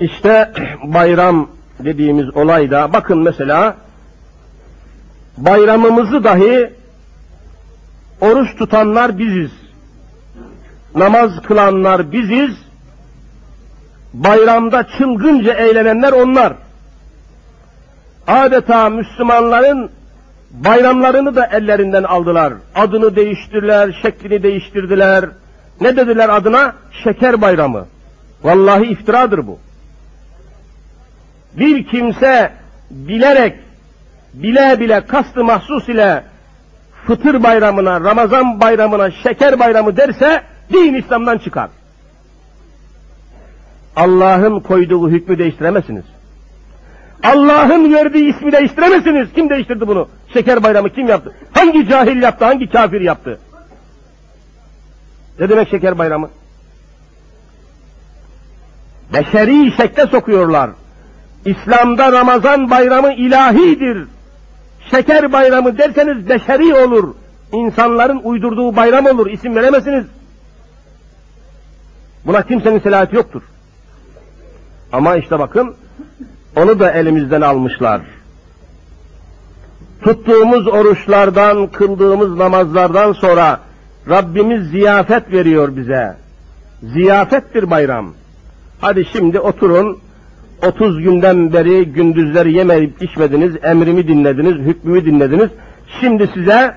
İşte bayram dediğimiz olayda bakın mesela bayramımızı dahi oruç tutanlar biziz. Namaz kılanlar biziz. Bayramda çılgınca eğlenenler onlar. Adeta Müslümanların bayramlarını da ellerinden aldılar. Adını değiştirdiler, şeklini değiştirdiler. Ne dediler adına? Şeker bayramı. Vallahi iftiradır bu bir kimse bilerek, bile bile kastı mahsus ile fıtır bayramına, Ramazan bayramına şeker bayramı derse din İslam'dan çıkar. Allah'ın koyduğu hükmü değiştiremezsiniz. Allah'ın verdiği ismi değiştiremezsiniz. Kim değiştirdi bunu? Şeker bayramı kim yaptı? Hangi cahil yaptı? Hangi kafir yaptı? Ne demek şeker bayramı? Beşeri şekle sokuyorlar. İslam'da Ramazan bayramı ilahidir. Şeker bayramı derseniz beşeri olur. İnsanların uydurduğu bayram olur. İsim veremezsiniz. Buna kimsenin selahati yoktur. Ama işte bakın onu da elimizden almışlar. Tuttuğumuz oruçlardan, kıldığımız namazlardan sonra Rabbimiz ziyafet veriyor bize. Ziyafettir bayram. Hadi şimdi oturun. 30 günden beri gündüzleri yemeyip içmediniz, emrimi dinlediniz, hükmümü dinlediniz. Şimdi size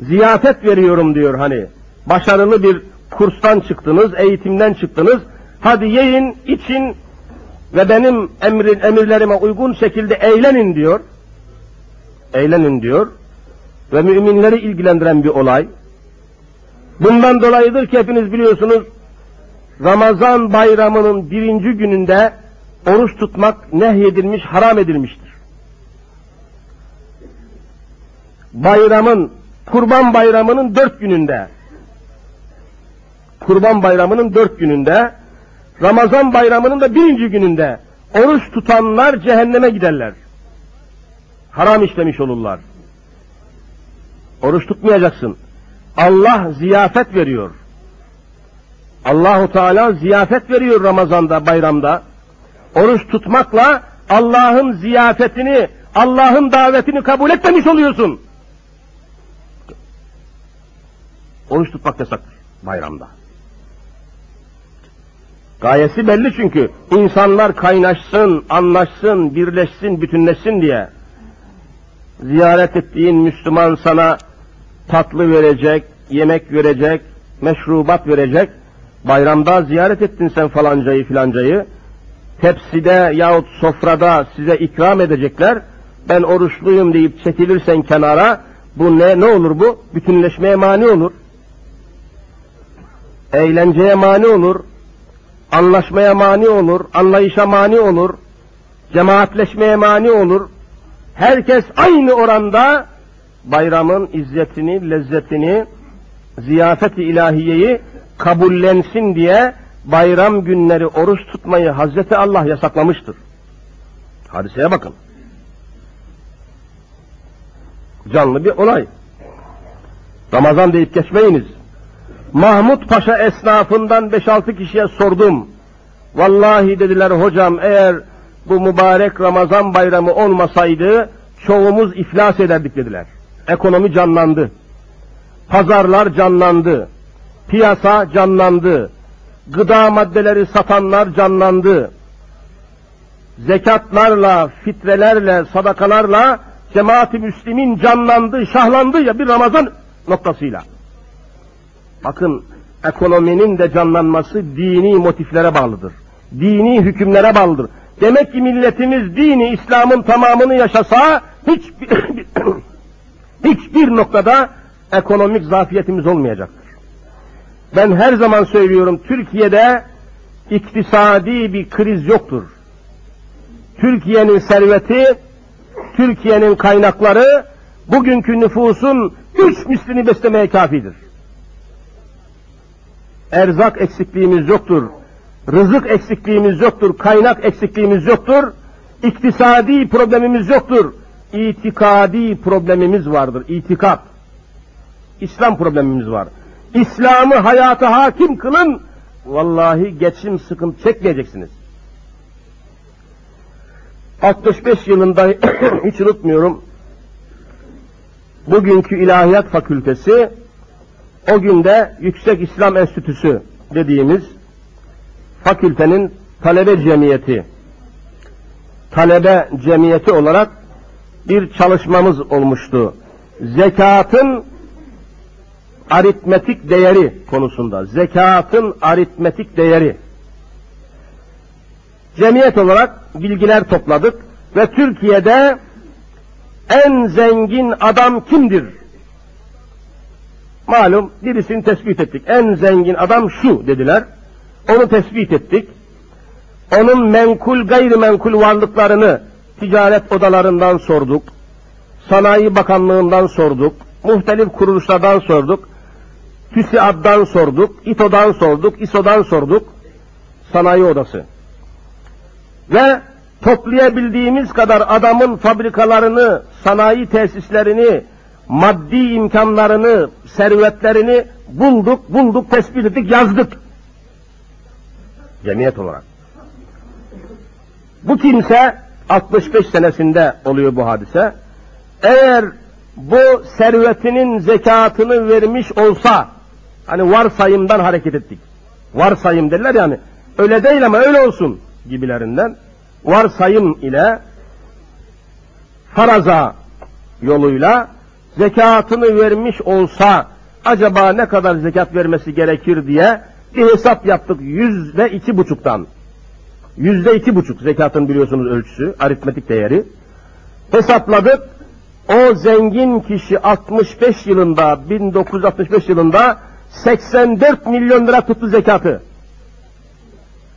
ziyafet veriyorum diyor hani. Başarılı bir kurstan çıktınız, eğitimden çıktınız. Hadi yiyin, için ve benim emrin, emirlerime uygun şekilde eğlenin diyor. Eğlenin diyor. Ve müminleri ilgilendiren bir olay. Bundan dolayıdır ki hepiniz biliyorsunuz Ramazan bayramının birinci gününde oruç tutmak nehyedilmiş, haram edilmiştir. Bayramın, kurban bayramının dört gününde, kurban bayramının dört gününde, Ramazan bayramının da birinci gününde oruç tutanlar cehenneme giderler. Haram işlemiş olurlar. Oruç tutmayacaksın. Allah ziyafet veriyor. Allahu Teala ziyafet veriyor Ramazan'da, bayramda. Oruç tutmakla Allah'ın ziyafetini, Allah'ın davetini kabul etmemiş oluyorsun. Oruç tutmak yasaktır bayramda. Gayesi belli çünkü. insanlar kaynaşsın, anlaşsın, birleşsin, bütünleşsin diye. Ziyaret ettiğin Müslüman sana tatlı verecek, yemek verecek, meşrubat verecek. Bayramda ziyaret ettin sen falancayı filancayı. Tepside yahut sofrada size ikram edecekler. Ben oruçluyum deyip çekilirsen kenara bu ne ne olur bu? Bütünleşmeye mani olur. Eğlenceye mani olur. Anlaşmaya mani olur. Anlayışa mani olur. Cemaatleşmeye mani olur. Herkes aynı oranda bayramın izzetini, lezzetini, ziyafeti ilahiyeyi kabullensin diye bayram günleri oruç tutmayı Hazreti Allah yasaklamıştır. Hadiseye bakın. Canlı bir olay. Ramazan deyip geçmeyiniz. Mahmut Paşa esnafından 5-6 kişiye sordum. Vallahi dediler hocam eğer bu mübarek Ramazan bayramı olmasaydı çoğumuz iflas ederdik dediler. Ekonomi canlandı. Pazarlar canlandı. Piyasa canlandı. Gıda maddeleri satanlar canlandı. Zekatlarla, fitrelerle, sadakalarla cemaat-i müslimin canlandı, şahlandı ya bir Ramazan noktasıyla. Bakın ekonominin de canlanması dini motiflere bağlıdır. Dini hükümlere bağlıdır. Demek ki milletimiz dini İslam'ın tamamını yaşasa hiçbir, hiçbir noktada ekonomik zafiyetimiz olmayacaktır. Ben her zaman söylüyorum Türkiye'de iktisadi bir kriz yoktur. Türkiye'nin serveti, Türkiye'nin kaynakları bugünkü nüfusun üç mislini beslemeye kafidir. Erzak eksikliğimiz yoktur. Rızık eksikliğimiz yoktur. Kaynak eksikliğimiz yoktur. İktisadi problemimiz yoktur. İtikadi problemimiz vardır. İtikat. İslam problemimiz var. İslam'ı hayata hakim kılın. Vallahi geçim sıkıntı çekmeyeceksiniz. 65 yılında hiç unutmuyorum. Bugünkü İlahiyat Fakültesi o günde Yüksek İslam Enstitüsü dediğimiz fakültenin talebe cemiyeti talebe cemiyeti olarak bir çalışmamız olmuştu. Zekatın aritmetik değeri konusunda. Zekatın aritmetik değeri. Cemiyet olarak bilgiler topladık ve Türkiye'de en zengin adam kimdir? Malum birisini tespit ettik. En zengin adam şu dediler. Onu tespit ettik. Onun menkul gayrimenkul varlıklarını ticaret odalarından sorduk. Sanayi Bakanlığından sorduk. Muhtelif kuruluşlardan sorduk. TÜSİAD'dan sorduk. İTO'dan sorduk. İSO'dan sorduk. Sanayi Odası. Ve toplayabildiğimiz kadar adamın fabrikalarını, sanayi tesislerini, maddi imkanlarını, servetlerini bulduk, bulduk, tespit ettik, yazdık. Cemiyet olarak. Bu kimse 65 senesinde oluyor bu hadise. Eğer bu servetinin zekatını vermiş olsa, hani varsayımdan hareket ettik. Varsayım derler yani. Öyle değil ama öyle olsun gibilerinden. Varsayım ile faraza yoluyla zekatını vermiş olsa acaba ne kadar zekat vermesi gerekir diye bir hesap yaptık yüzde iki buçuktan. Yüzde iki buçuk zekatın biliyorsunuz ölçüsü, aritmetik değeri. Hesapladık, o zengin kişi 65 yılında, 1965 yılında 84 milyon lira tuttu zekatı.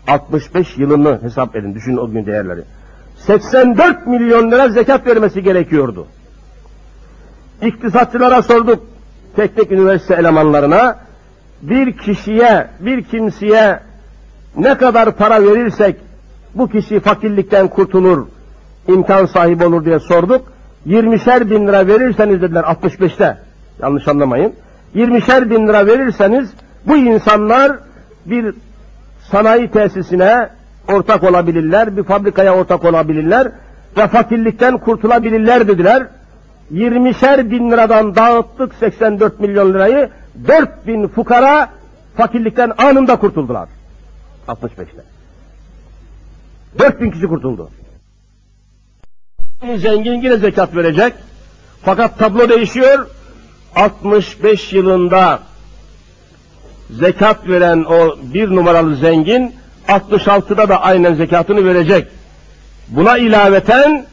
65 yılını hesap edin, düşünün o gün değerleri. 84 milyon lira zekat vermesi gerekiyordu. İktisatçılara sorduk, teknik üniversite elemanlarına, bir kişiye, bir kimseye ne kadar para verirsek bu kişi fakirlikten kurtulur, imkan sahibi olur diye sorduk. 20'şer bin lira verirseniz dediler 65'te, yanlış anlamayın. 20'şer bin lira verirseniz bu insanlar bir sanayi tesisine ortak olabilirler, bir fabrikaya ortak olabilirler ve fakirlikten kurtulabilirler dediler. 20'şer bin liradan dağıttık 84 milyon lirayı, 4 bin fukara fakirlikten anında kurtuldular. 65'te. 4 bin kişi kurtuldu. Zengin yine zekat verecek. Fakat tablo değişiyor. 65 yılında zekat veren o bir numaralı zengin 66'da da aynen zekatını verecek. Buna ilaveten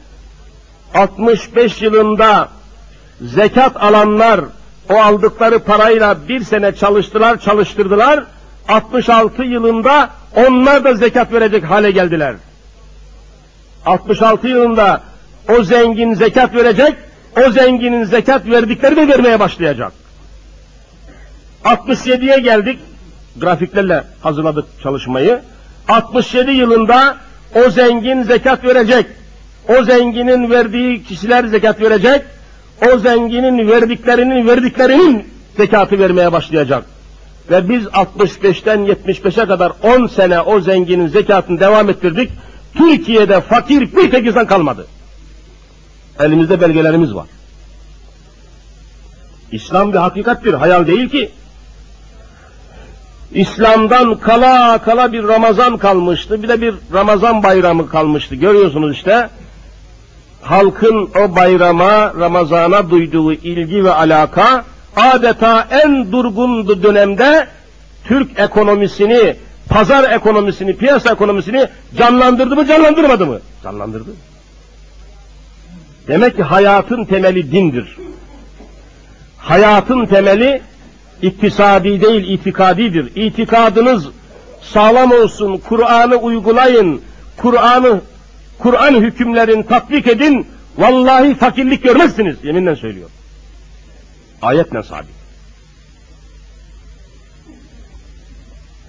65 yılında zekat alanlar o aldıkları parayla bir sene çalıştılar, çalıştırdılar. 66 yılında onlar da zekat verecek hale geldiler. 66 yılında o zengin zekat verecek, o zenginin zekat verdikleri de vermeye başlayacak. 67'ye geldik, grafiklerle hazırladık çalışmayı. 67 yılında o zengin zekat verecek. O zenginin verdiği kişiler zekat verecek. O zenginin verdiklerinin verdiklerinin zekatı vermeye başlayacak. Ve biz 65'ten 75'e kadar 10 sene o zenginin zekatını devam ettirdik. Türkiye'de fakir bir tek insan kalmadı. Elimizde belgelerimiz var. İslam bir hakikattir, hayal değil ki. İslam'dan kala kala bir Ramazan kalmıştı, bir de bir Ramazan bayramı kalmıştı. Görüyorsunuz işte, halkın o bayrama, Ramazan'a duyduğu ilgi ve alaka, adeta en durgun dönemde Türk ekonomisini, pazar ekonomisini, piyasa ekonomisini canlandırdı mı, canlandırmadı mı? Canlandırdı. Demek ki hayatın temeli dindir. Hayatın temeli iktisadi değil, itikadidir. İtikadınız sağlam olsun, Kur'an'ı uygulayın, Kur'an'ı Kur'an hükümlerini tatbik edin, vallahi fakirlik görmezsiniz. Yeminle söylüyor. Ayetle sabit.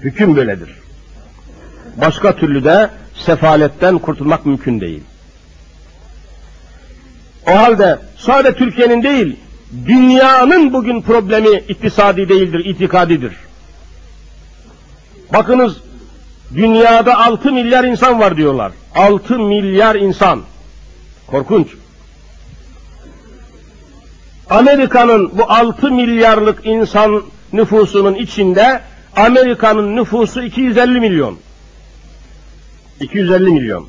Hüküm böyledir. Başka türlü de sefaletten kurtulmak mümkün değil. O halde sadece Türkiye'nin değil, dünyanın bugün problemi iktisadi değildir, itikadidir. Bakınız, dünyada 6 milyar insan var diyorlar. 6 milyar insan. Korkunç. Amerika'nın bu 6 milyarlık insan nüfusunun içinde Amerika'nın nüfusu 250 milyon. 250 milyon.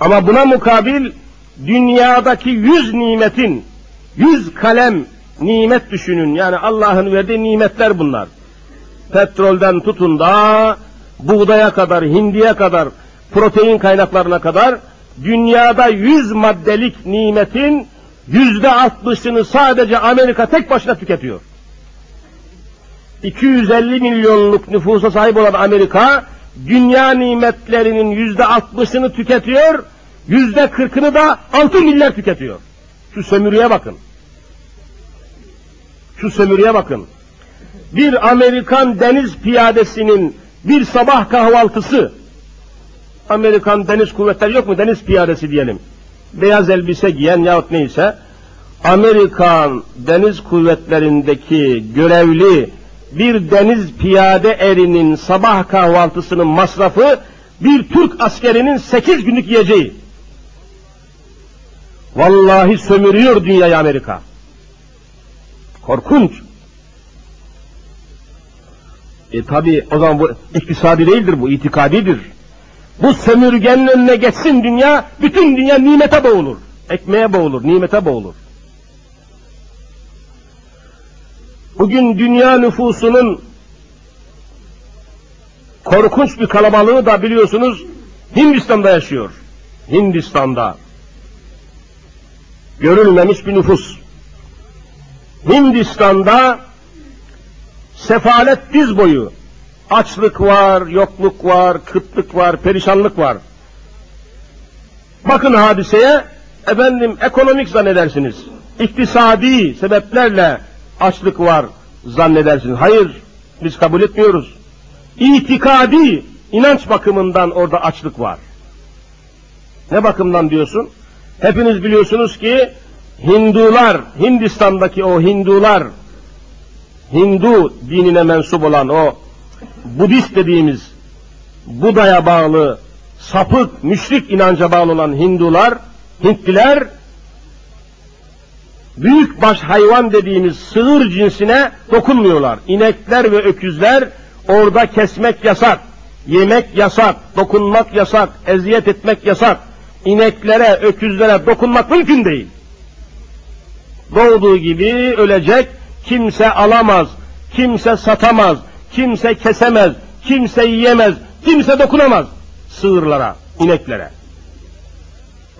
Ama buna mukabil dünyadaki yüz nimetin, yüz kalem nimet düşünün. Yani Allah'ın verdiği nimetler bunlar. Petrolden tutun da buğdaya kadar, hindiye kadar, protein kaynaklarına kadar dünyada yüz maddelik nimetin yüzde altmışını sadece Amerika tek başına tüketiyor. 250 milyonluk nüfusa sahip olan Amerika, dünya nimetlerinin yüzde altmışını tüketiyor, yüzde kırkını da altı milyar tüketiyor. Şu sömürüye bakın. Şu sömürüye bakın. Bir Amerikan deniz piyadesinin bir sabah kahvaltısı, Amerikan deniz kuvvetleri yok mu? Deniz piyadesi diyelim. Beyaz elbise giyen yahut neyse, Amerikan deniz kuvvetlerindeki görevli bir deniz piyade erinin sabah kahvaltısının masrafı bir Türk askerinin sekiz günlük yiyeceği. Vallahi sömürüyor dünyayı Amerika. Korkunç. E tabi o zaman bu iktisadi değildir bu, itikadidir. Bu sömürgenin önüne geçsin dünya, bütün dünya nimete boğulur. Ekmeğe boğulur, nimete boğulur. Bugün dünya nüfusunun korkunç bir kalabalığı da biliyorsunuz Hindistan'da yaşıyor. Hindistan'da. Görülmemiş bir nüfus. Hindistan'da sefalet diz boyu. Açlık var, yokluk var, kıtlık var, perişanlık var. Bakın hadiseye, efendim ekonomik zannedersiniz. İktisadi sebeplerle açlık var zannedersiniz. Hayır, biz kabul etmiyoruz. İtikadi, inanç bakımından orada açlık var. Ne bakımdan diyorsun? Hepiniz biliyorsunuz ki Hindular, Hindistan'daki o Hindular, Hindu dinine mensup olan o Budist dediğimiz Buda'ya bağlı sapık, müşrik inanca bağlı olan Hindular, Hintliler büyük baş hayvan dediğimiz sığır cinsine dokunmuyorlar. İnekler ve öküzler orada kesmek yasak, yemek yasak, dokunmak yasak, eziyet etmek yasak. İneklere, öküzlere dokunmak mümkün değil. Doğduğu gibi ölecek, kimse alamaz, kimse satamaz, kimse kesemez, kimse yiyemez, kimse dokunamaz sığırlara, ineklere.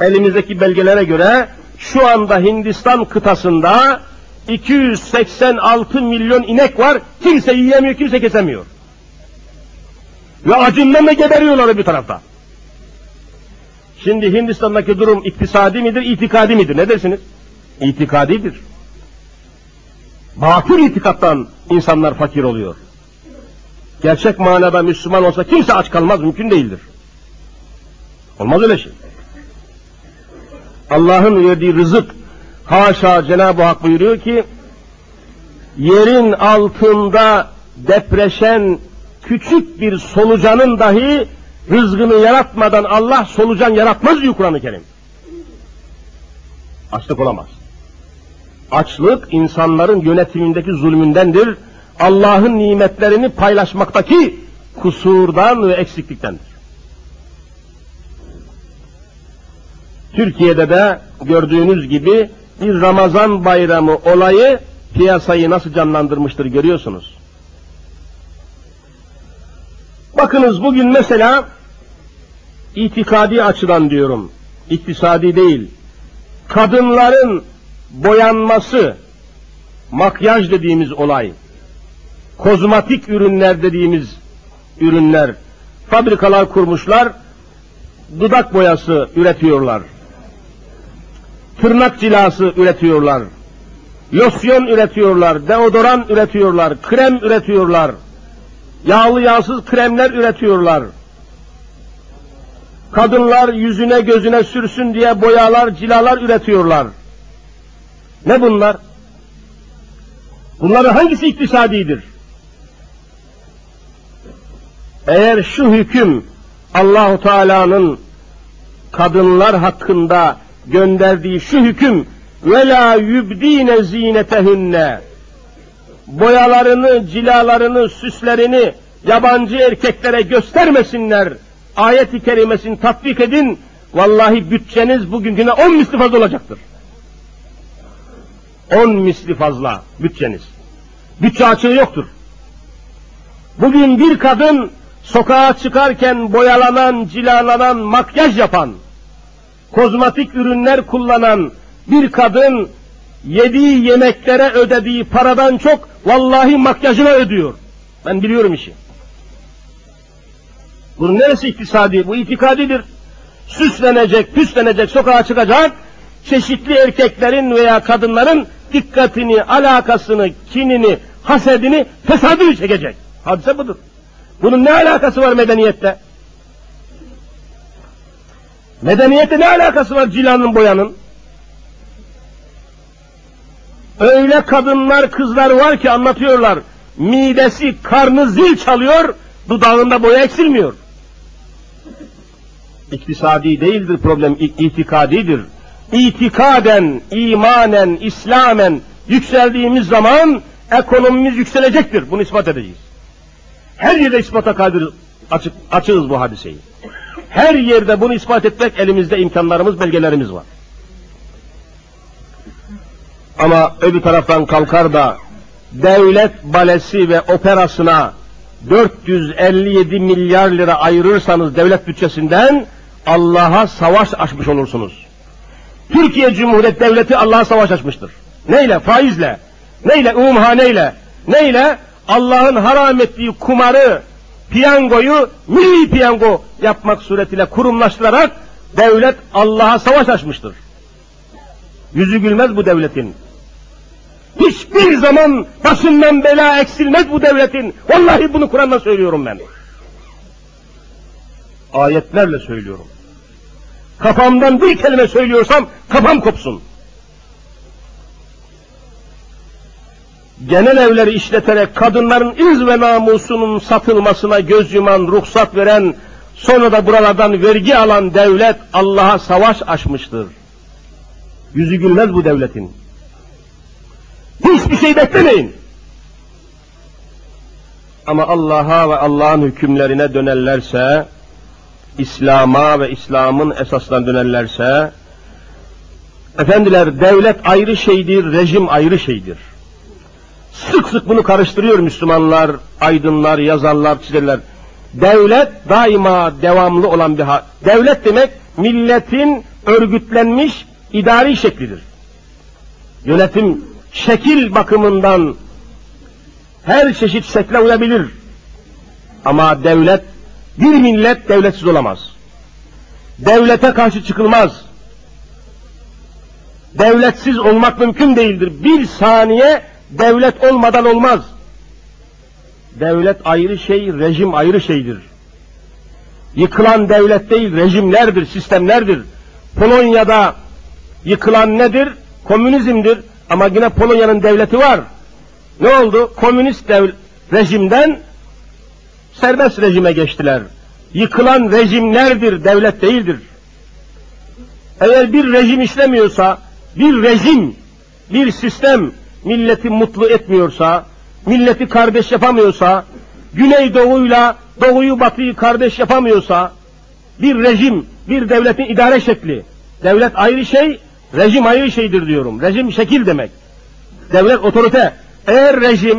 Elimizdeki belgelere göre şu anda Hindistan kıtasında 286 milyon inek var, kimse yiyemiyor, kimse kesemiyor. Ve acından da geberiyorlar bir tarafta. Şimdi Hindistan'daki durum iktisadi midir, itikadi midir? Ne dersiniz? İtikadidir. Batıl itikattan insanlar fakir oluyor. Gerçek manada Müslüman olsa kimse aç kalmaz, mümkün değildir. Olmaz öyle şey. Allah'ın verdiği rızık, haşa Cenab-ı Hak buyuruyor ki, yerin altında depreşen küçük bir solucanın dahi rızgını yaratmadan Allah solucan yaratmaz diyor Kur'an-ı Kerim. Açlık olamaz. Açlık insanların yönetimindeki zulmündendir. Allah'ın nimetlerini paylaşmaktaki kusurdan ve eksikliktendir. Türkiye'de de gördüğünüz gibi bir Ramazan bayramı olayı piyasayı nasıl canlandırmıştır görüyorsunuz. Bakınız bugün mesela itikadi açıdan diyorum, iktisadi değil, kadınların boyanması, makyaj dediğimiz olay, kozmatik ürünler dediğimiz ürünler, fabrikalar kurmuşlar, dudak boyası üretiyorlar, tırnak cilası üretiyorlar, losyon üretiyorlar, deodoran üretiyorlar, krem üretiyorlar, yağlı yağsız kremler üretiyorlar. Kadınlar yüzüne gözüne sürsün diye boyalar, cilalar üretiyorlar. Ne bunlar? Bunların hangisi iktisadidir? Eğer şu hüküm Allahu Teala'nın kadınlar hakkında gönderdiği şu hüküm ve la yubdine zinetehunne boyalarını, cilalarını, süslerini yabancı erkeklere göstermesinler. Ayet-i kerimesini tatbik edin. Vallahi bütçeniz bugünküne on misli fazla olacaktır. On misli fazla bütçeniz. Bütçe açığı yoktur. Bugün bir kadın sokağa çıkarken boyalanan, cilalanan, makyaj yapan, kozmetik ürünler kullanan, Bir kadın yediği yemeklere ödediği paradan çok vallahi makyajına ödüyor. Ben biliyorum işi. Bunun neresi iktisadi? Bu itikadidir. Süslenecek, püslenecek, sokağa çıkacak, çeşitli erkeklerin veya kadınların dikkatini, alakasını, kinini, hasedini, fesadını çekecek. Hadise budur. Bunun ne alakası var medeniyette? Medeniyette ne alakası var cilanın boyanın? Öyle kadınlar, kızlar var ki anlatıyorlar. Midesi, karnı zil çalıyor, dudağında boya eksilmiyor. İktisadi değildir problem, itikadidir. İtikaden, imanen, İslamen yükseldiğimiz zaman ekonomimiz yükselecektir. Bunu ispat edeceğiz. Her yerde ispata kadir açık, açığız bu hadiseyi. Her yerde bunu ispat etmek elimizde imkanlarımız, belgelerimiz var. Ama öbür taraftan kalkar da devlet balesi ve operasına 457 milyar lira ayırırsanız devlet bütçesinden Allah'a savaş açmış olursunuz. Türkiye Cumhuriyet Devleti Allah'a savaş açmıştır. Neyle? Faizle. Neyle? Umumhaneyle. Neyle? Allah'ın haram ettiği kumarı, piyangoyu milli piyango yapmak suretiyle kurumlaştırarak devlet Allah'a savaş açmıştır. Yüzü gülmez bu devletin. Hiçbir zaman başından bela eksilmez bu devletin. Vallahi bunu Kur'an'da söylüyorum ben. Ayetlerle söylüyorum. Kafamdan bir kelime söylüyorsam kafam kopsun. genel evleri işleterek kadınların iz ve namusunun satılmasına göz yuman, ruhsat veren, sonra da buralardan vergi alan devlet Allah'a savaş açmıştır. Yüzü gülmez bu devletin. Hiçbir şey beklemeyin. Ama Allah'a ve Allah'ın hükümlerine dönerlerse, İslam'a ve İslam'ın esaslarına dönerlerse, efendiler devlet ayrı şeydir, rejim ayrı şeydir. Sık sık bunu karıştırıyor Müslümanlar, aydınlar, yazarlar, çizerler. Devlet daima devamlı olan bir hal. Devlet demek milletin örgütlenmiş idari şeklidir. Yönetim şekil bakımından her çeşit şekle uyabilir. Ama devlet, bir millet devletsiz olamaz. Devlete karşı çıkılmaz. Devletsiz olmak mümkün değildir. Bir saniye devlet olmadan olmaz. Devlet ayrı şey, rejim ayrı şeydir. Yıkılan devlet değil, rejimlerdir, sistemlerdir. Polonya'da yıkılan nedir? Komünizmdir. Ama yine Polonya'nın devleti var. Ne oldu? Komünist dev rejimden serbest rejime geçtiler. Yıkılan rejimlerdir, devlet değildir. Eğer bir rejim işlemiyorsa, bir rejim, bir sistem milleti mutlu etmiyorsa, milleti kardeş yapamıyorsa, Güney Doğu'yla Doğu'yu Batı'yı kardeş yapamıyorsa, bir rejim, bir devletin idare şekli, devlet ayrı şey, rejim ayrı şeydir diyorum. Rejim şekil demek. Devlet otorite. Eğer rejim,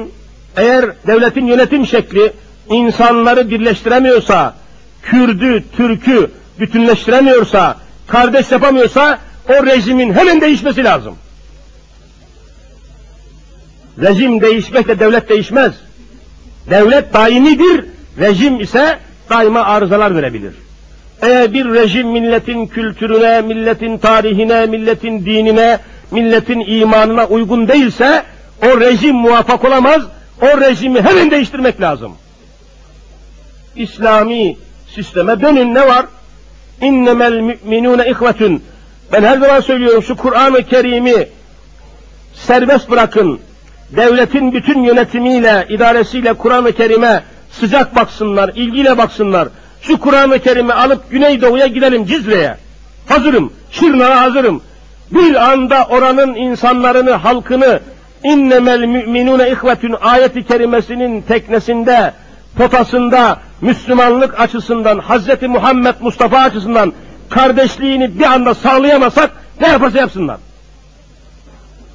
eğer devletin yönetim şekli insanları birleştiremiyorsa, Kürdü, Türk'ü bütünleştiremiyorsa, kardeş yapamıyorsa, o rejimin hemen değişmesi lazım. Rejim değişmekle devlet değişmez. Devlet daimidir, rejim ise daima arızalar verebilir. Eğer bir rejim milletin kültürüne, milletin tarihine, milletin dinine, milletin imanına uygun değilse, o rejim muvaffak olamaz, o rejimi hemen değiştirmek lazım. İslami sisteme dönün ne var? İnnemel müminune ihvetün. Ben her zaman söylüyorum şu Kur'an-ı Kerim'i serbest bırakın, devletin bütün yönetimiyle, idaresiyle Kur'an-ı Kerim'e sıcak baksınlar, ilgiyle baksınlar. Şu Kur'an-ı Kerim'i alıp Güneydoğu'ya gidelim Cizre'ye. Hazırım, Şırnak'a hazırım. Bir anda oranın insanlarını, halkını innemel müminune ihvetün ayeti kerimesinin teknesinde, potasında, Müslümanlık açısından, Hazreti Muhammed Mustafa açısından kardeşliğini bir anda sağlayamasak ne yaparsa yapsınlar.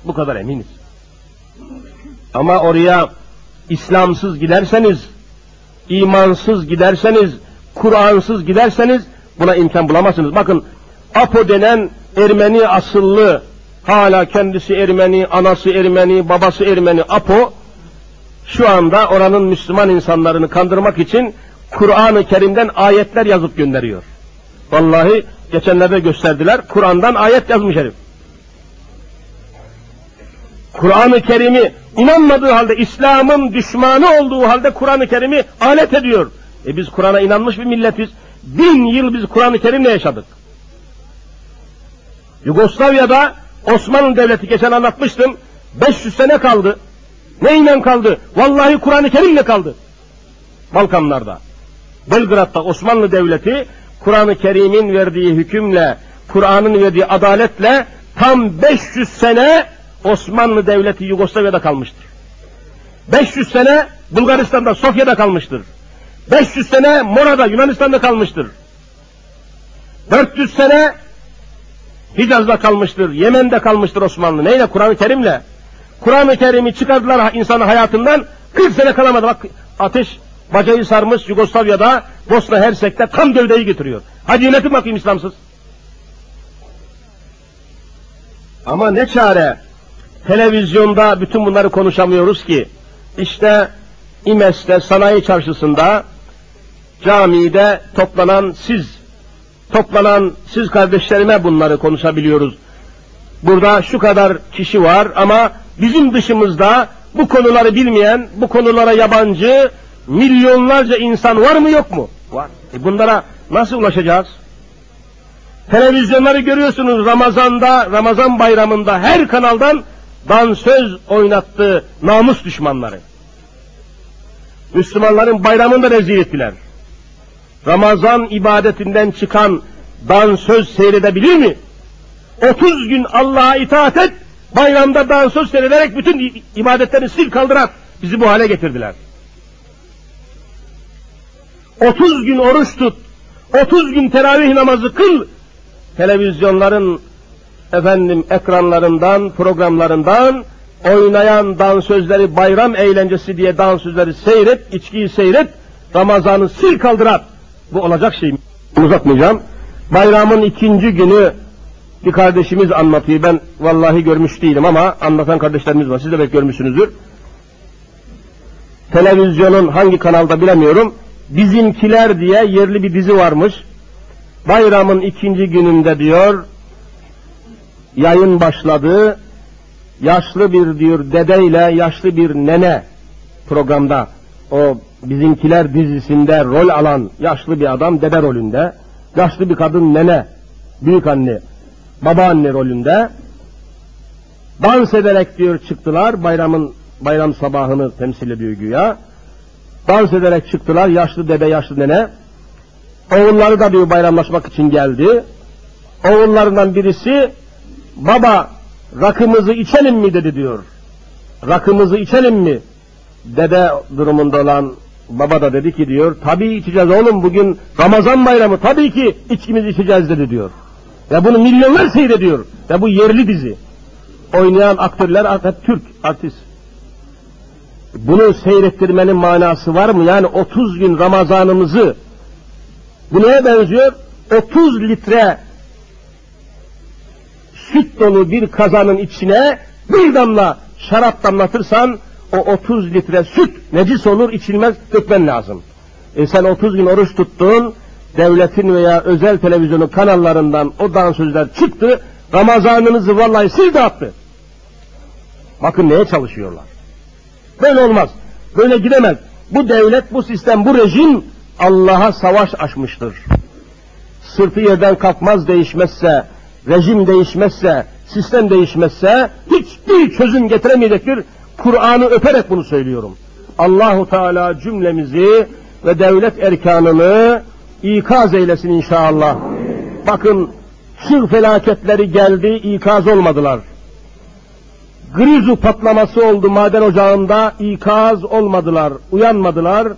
Bu kadar eminiz. Ama oraya İslamsız giderseniz, imansız giderseniz, Kur'ansız giderseniz buna imkan bulamazsınız. Bakın Apo denen Ermeni asıllı hala kendisi Ermeni, anası Ermeni, babası Ermeni, Apo, şu anda oranın Müslüman insanlarını kandırmak için Kur'an-ı Kerim'den ayetler yazıp gönderiyor. Vallahi geçenlerde gösterdiler, Kur'an'dan ayet yazmış herif. Kur'an-ı Kerim'i inanmadığı halde, İslam'ın düşmanı olduğu halde Kur'an-ı Kerim'i alet ediyor. E biz Kur'an'a inanmış bir milletiz. Bin yıl biz Kur'an-ı Kerim'le yaşadık. Yugoslavya'da Osmanlı Devleti geçen anlatmıştım. 500 sene kaldı. Neyle kaldı? Vallahi Kur'an-ı Kerim'le kaldı. Balkanlarda. Belgrad'da Osmanlı Devleti Kur'an-ı Kerim'in verdiği hükümle, Kur'an'ın verdiği adaletle tam 500 sene Osmanlı Devleti Yugoslavya'da kalmıştır. 500 sene Bulgaristan'da, Sofya'da kalmıştır. 500 sene Mora'da, Yunanistan'da kalmıştır. 400 sene Hicaz'da kalmıştır, Yemen'de kalmıştır Osmanlı. Neyle? Kur'an-ı Kerim'le. Kur'an-ı Kerim'i çıkardılar insanın hayatından, 40 sene kalamadı. Bak ateş bacayı sarmış Yugoslavya'da, Bosna Hersek'te tam gövdeyi getiriyor. Hadi yönetin bakayım İslamsız. Ama ne çare? Televizyonda bütün bunları konuşamıyoruz ki. İşte İmes'te, sanayi çarşısında, camide toplanan siz, toplanan siz kardeşlerime bunları konuşabiliyoruz. Burada şu kadar kişi var ama bizim dışımızda bu konuları bilmeyen, bu konulara yabancı milyonlarca insan var mı yok mu? Var. E bunlara nasıl ulaşacağız? Televizyonları görüyorsunuz Ramazan'da, Ramazan bayramında her kanaldan dansöz oynattı namus düşmanları. Müslümanların bayramını da rezil ettiler. Ramazan ibadetinden çıkan dansöz seyredebilir mi? 30 gün Allah'a itaat et, bayramda dansöz seyrederek bütün ibadetlerini sil kaldırar. Bizi bu hale getirdiler. 30 gün oruç tut, 30 gün teravih namazı kıl, televizyonların efendim ekranlarından, programlarından oynayan dansözleri bayram eğlencesi diye dansözleri seyret, içkiyi seyret, Ramazan'ı sil kaldırar. Bu olacak şey? Uzatmayacağım. Bayramın ikinci günü bir kardeşimiz anlatıyor. Ben vallahi görmüş değilim ama anlatan kardeşlerimiz var. Siz de belki görmüşsünüzdür. Televizyonun hangi kanalda bilemiyorum. Bizimkiler diye yerli bir dizi varmış. Bayramın ikinci gününde diyor, yayın başladı. Yaşlı bir diyor dedeyle yaşlı bir nene programda o bizimkiler dizisinde rol alan yaşlı bir adam dede rolünde, yaşlı bir kadın nene, büyük anne, babaanne rolünde dans ederek diyor çıktılar bayramın bayram sabahını temsil ediyor güya. Dans ederek çıktılar yaşlı dede yaşlı nene. Oğulları da diyor bayramlaşmak için geldi. Oğullarından birisi baba rakımızı içelim mi dedi diyor. Rakımızı içelim mi? Dede durumunda olan baba da dedi ki diyor, tabii içeceğiz oğlum bugün Ramazan bayramı tabii ki içkimizi içeceğiz dedi diyor. Ve bunu milyonlar seyrediyor. Ve bu yerli dizi. Oynayan aktörler hep Türk artist. Bunu seyrettirmenin manası var mı? Yani 30 gün Ramazanımızı bu neye benziyor? 30 litre süt dolu bir kazanın içine bir damla şarap damlatırsan o 30 litre süt necis olur içilmez dökmen lazım. E sen 30 gün oruç tuttun, devletin veya özel televizyonun kanallarından o dansözler çıktı, Ramazanınızı vallahi sil dağıttı. Bakın neye çalışıyorlar. Böyle olmaz. Böyle gidemez. Bu devlet, bu sistem, bu rejim Allah'a savaş açmıştır. Sırtı yerden kalkmaz değişmezse, rejim değişmezse, sistem değişmezse hiçbir çözüm getiremeyecektir. Kur'an'ı öperek bunu söylüyorum. Allahu Teala cümlemizi ve devlet erkanını ikaz eylesin inşallah. Bakın çığ felaketleri geldi, ikaz olmadılar. Grizu patlaması oldu maden ocağında, ikaz olmadılar, uyanmadılar.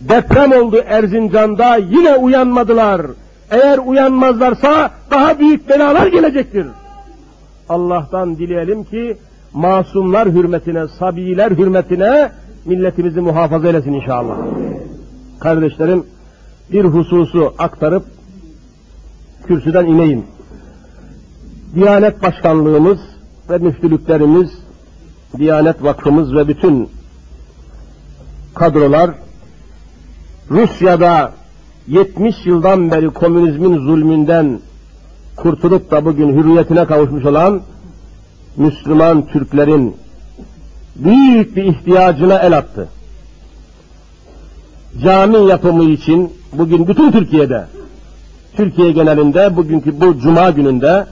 Deprem oldu Erzincan'da, yine uyanmadılar. Eğer uyanmazlarsa daha büyük belalar gelecektir. Allah'tan dileyelim ki masumlar hürmetine, sabiler hürmetine milletimizi muhafaza eylesin inşallah. Kardeşlerim bir hususu aktarıp kürsüden ineyim. Diyanet Başkanlığımız ve müftülüklerimiz, Diyanet Vakfımız ve bütün kadrolar Rusya'da 70 yıldan beri komünizmin zulmünden kurtulup da bugün hürriyetine kavuşmuş olan Müslüman Türklerin büyük bir ihtiyacına el attı. Cami yapımı için bugün bütün Türkiye'de, Türkiye genelinde bugünkü bu cuma gününde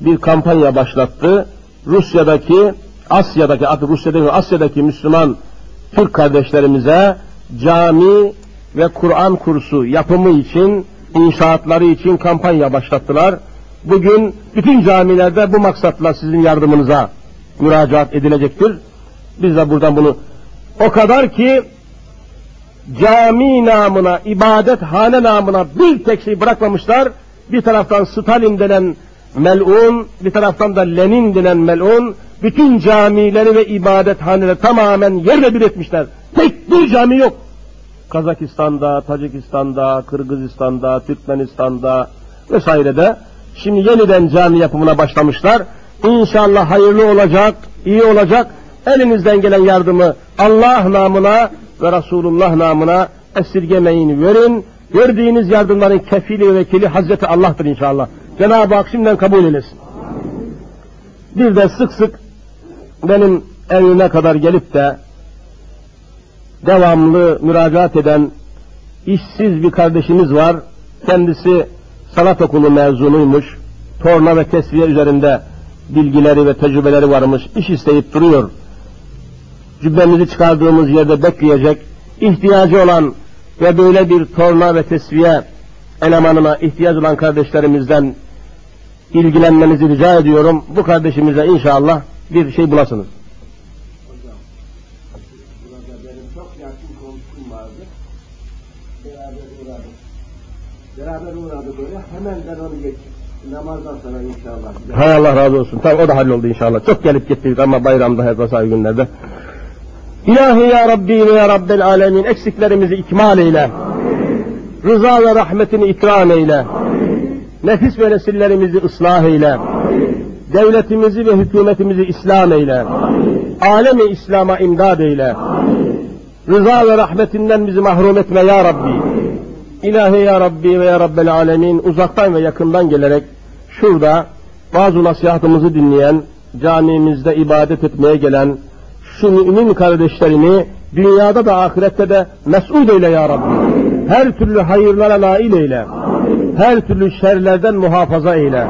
bir kampanya başlattı. Rusya'daki, Asya'daki, artık Rusya'daki, Asya'daki Müslüman Türk kardeşlerimize cami ve Kur'an kursu yapımı için, inşaatları için kampanya başlattılar. Bugün bütün camilerde bu maksatla sizin yardımınıza müracaat edilecektir. Biz de buradan bunu o kadar ki cami namına, ibadet hane namına bir tek şey bırakmamışlar. Bir taraftan Stalin denen melun, bir taraftan da Lenin denen melun, bütün camileri ve ibadethaneleri tamamen yerle bir etmişler. Tek bir cami yok. Kazakistan'da, Tacikistan'da, Kırgızistan'da, Türkmenistan'da vesairede şimdi yeniden cami yapımına başlamışlar. İnşallah hayırlı olacak, iyi olacak. Elinizden gelen yardımı Allah namına ve Resulullah namına esirgemeyin verin. Verdiğiniz yardımların kefili ve vekili Hazreti Allah'tır inşallah. Cenab-ı Hak şimdiden kabul eylesin. Bir de sık sık benim evime kadar gelip de devamlı müracaat eden işsiz bir kardeşimiz var. Kendisi sanat okulu mezunuymuş. Torna ve tesviye üzerinde bilgileri ve tecrübeleri varmış. İş isteyip duruyor. Cübbemizi çıkardığımız yerde bekleyecek. ihtiyacı olan ve böyle bir torna ve tesviye elemanına ihtiyaç olan kardeşlerimizden ilgilenmenizi rica ediyorum. Bu kardeşimize inşallah bir şey bulasınız. Beraber uğradık. Beraber uğradık. Hemen ben onu geç. Namazdan sonra inşallah. Hay Allah razı olsun. Tabi o da halloldu inşallah. Çok gelip gittik ama bayramda her vesaire günlerde. İlahi ya Rabbi ve ya Rabbel alemin eksiklerimizi ikmal eyle. Rıza ve rahmetini ikram eyle. Nefis ve nesillerimizi ıslah eyle. Devletimizi ve hükümetimizi İslam eyle. Alemi İslam'a imdad eyle. Rıza ve rahmetinden bizi mahrum etme ya Rabbi. İlahi ya Rabbi ve ya Rabbel alemin uzaktan ve yakından gelerek şurada bazı nasihatımızı dinleyen, camimizde ibadet etmeye gelen şu mümin kardeşlerini dünyada da ahirette de mes'ud eyle ya Rabbi. Her türlü hayırlara nail eyle. Her türlü şerlerden muhafaza eyle.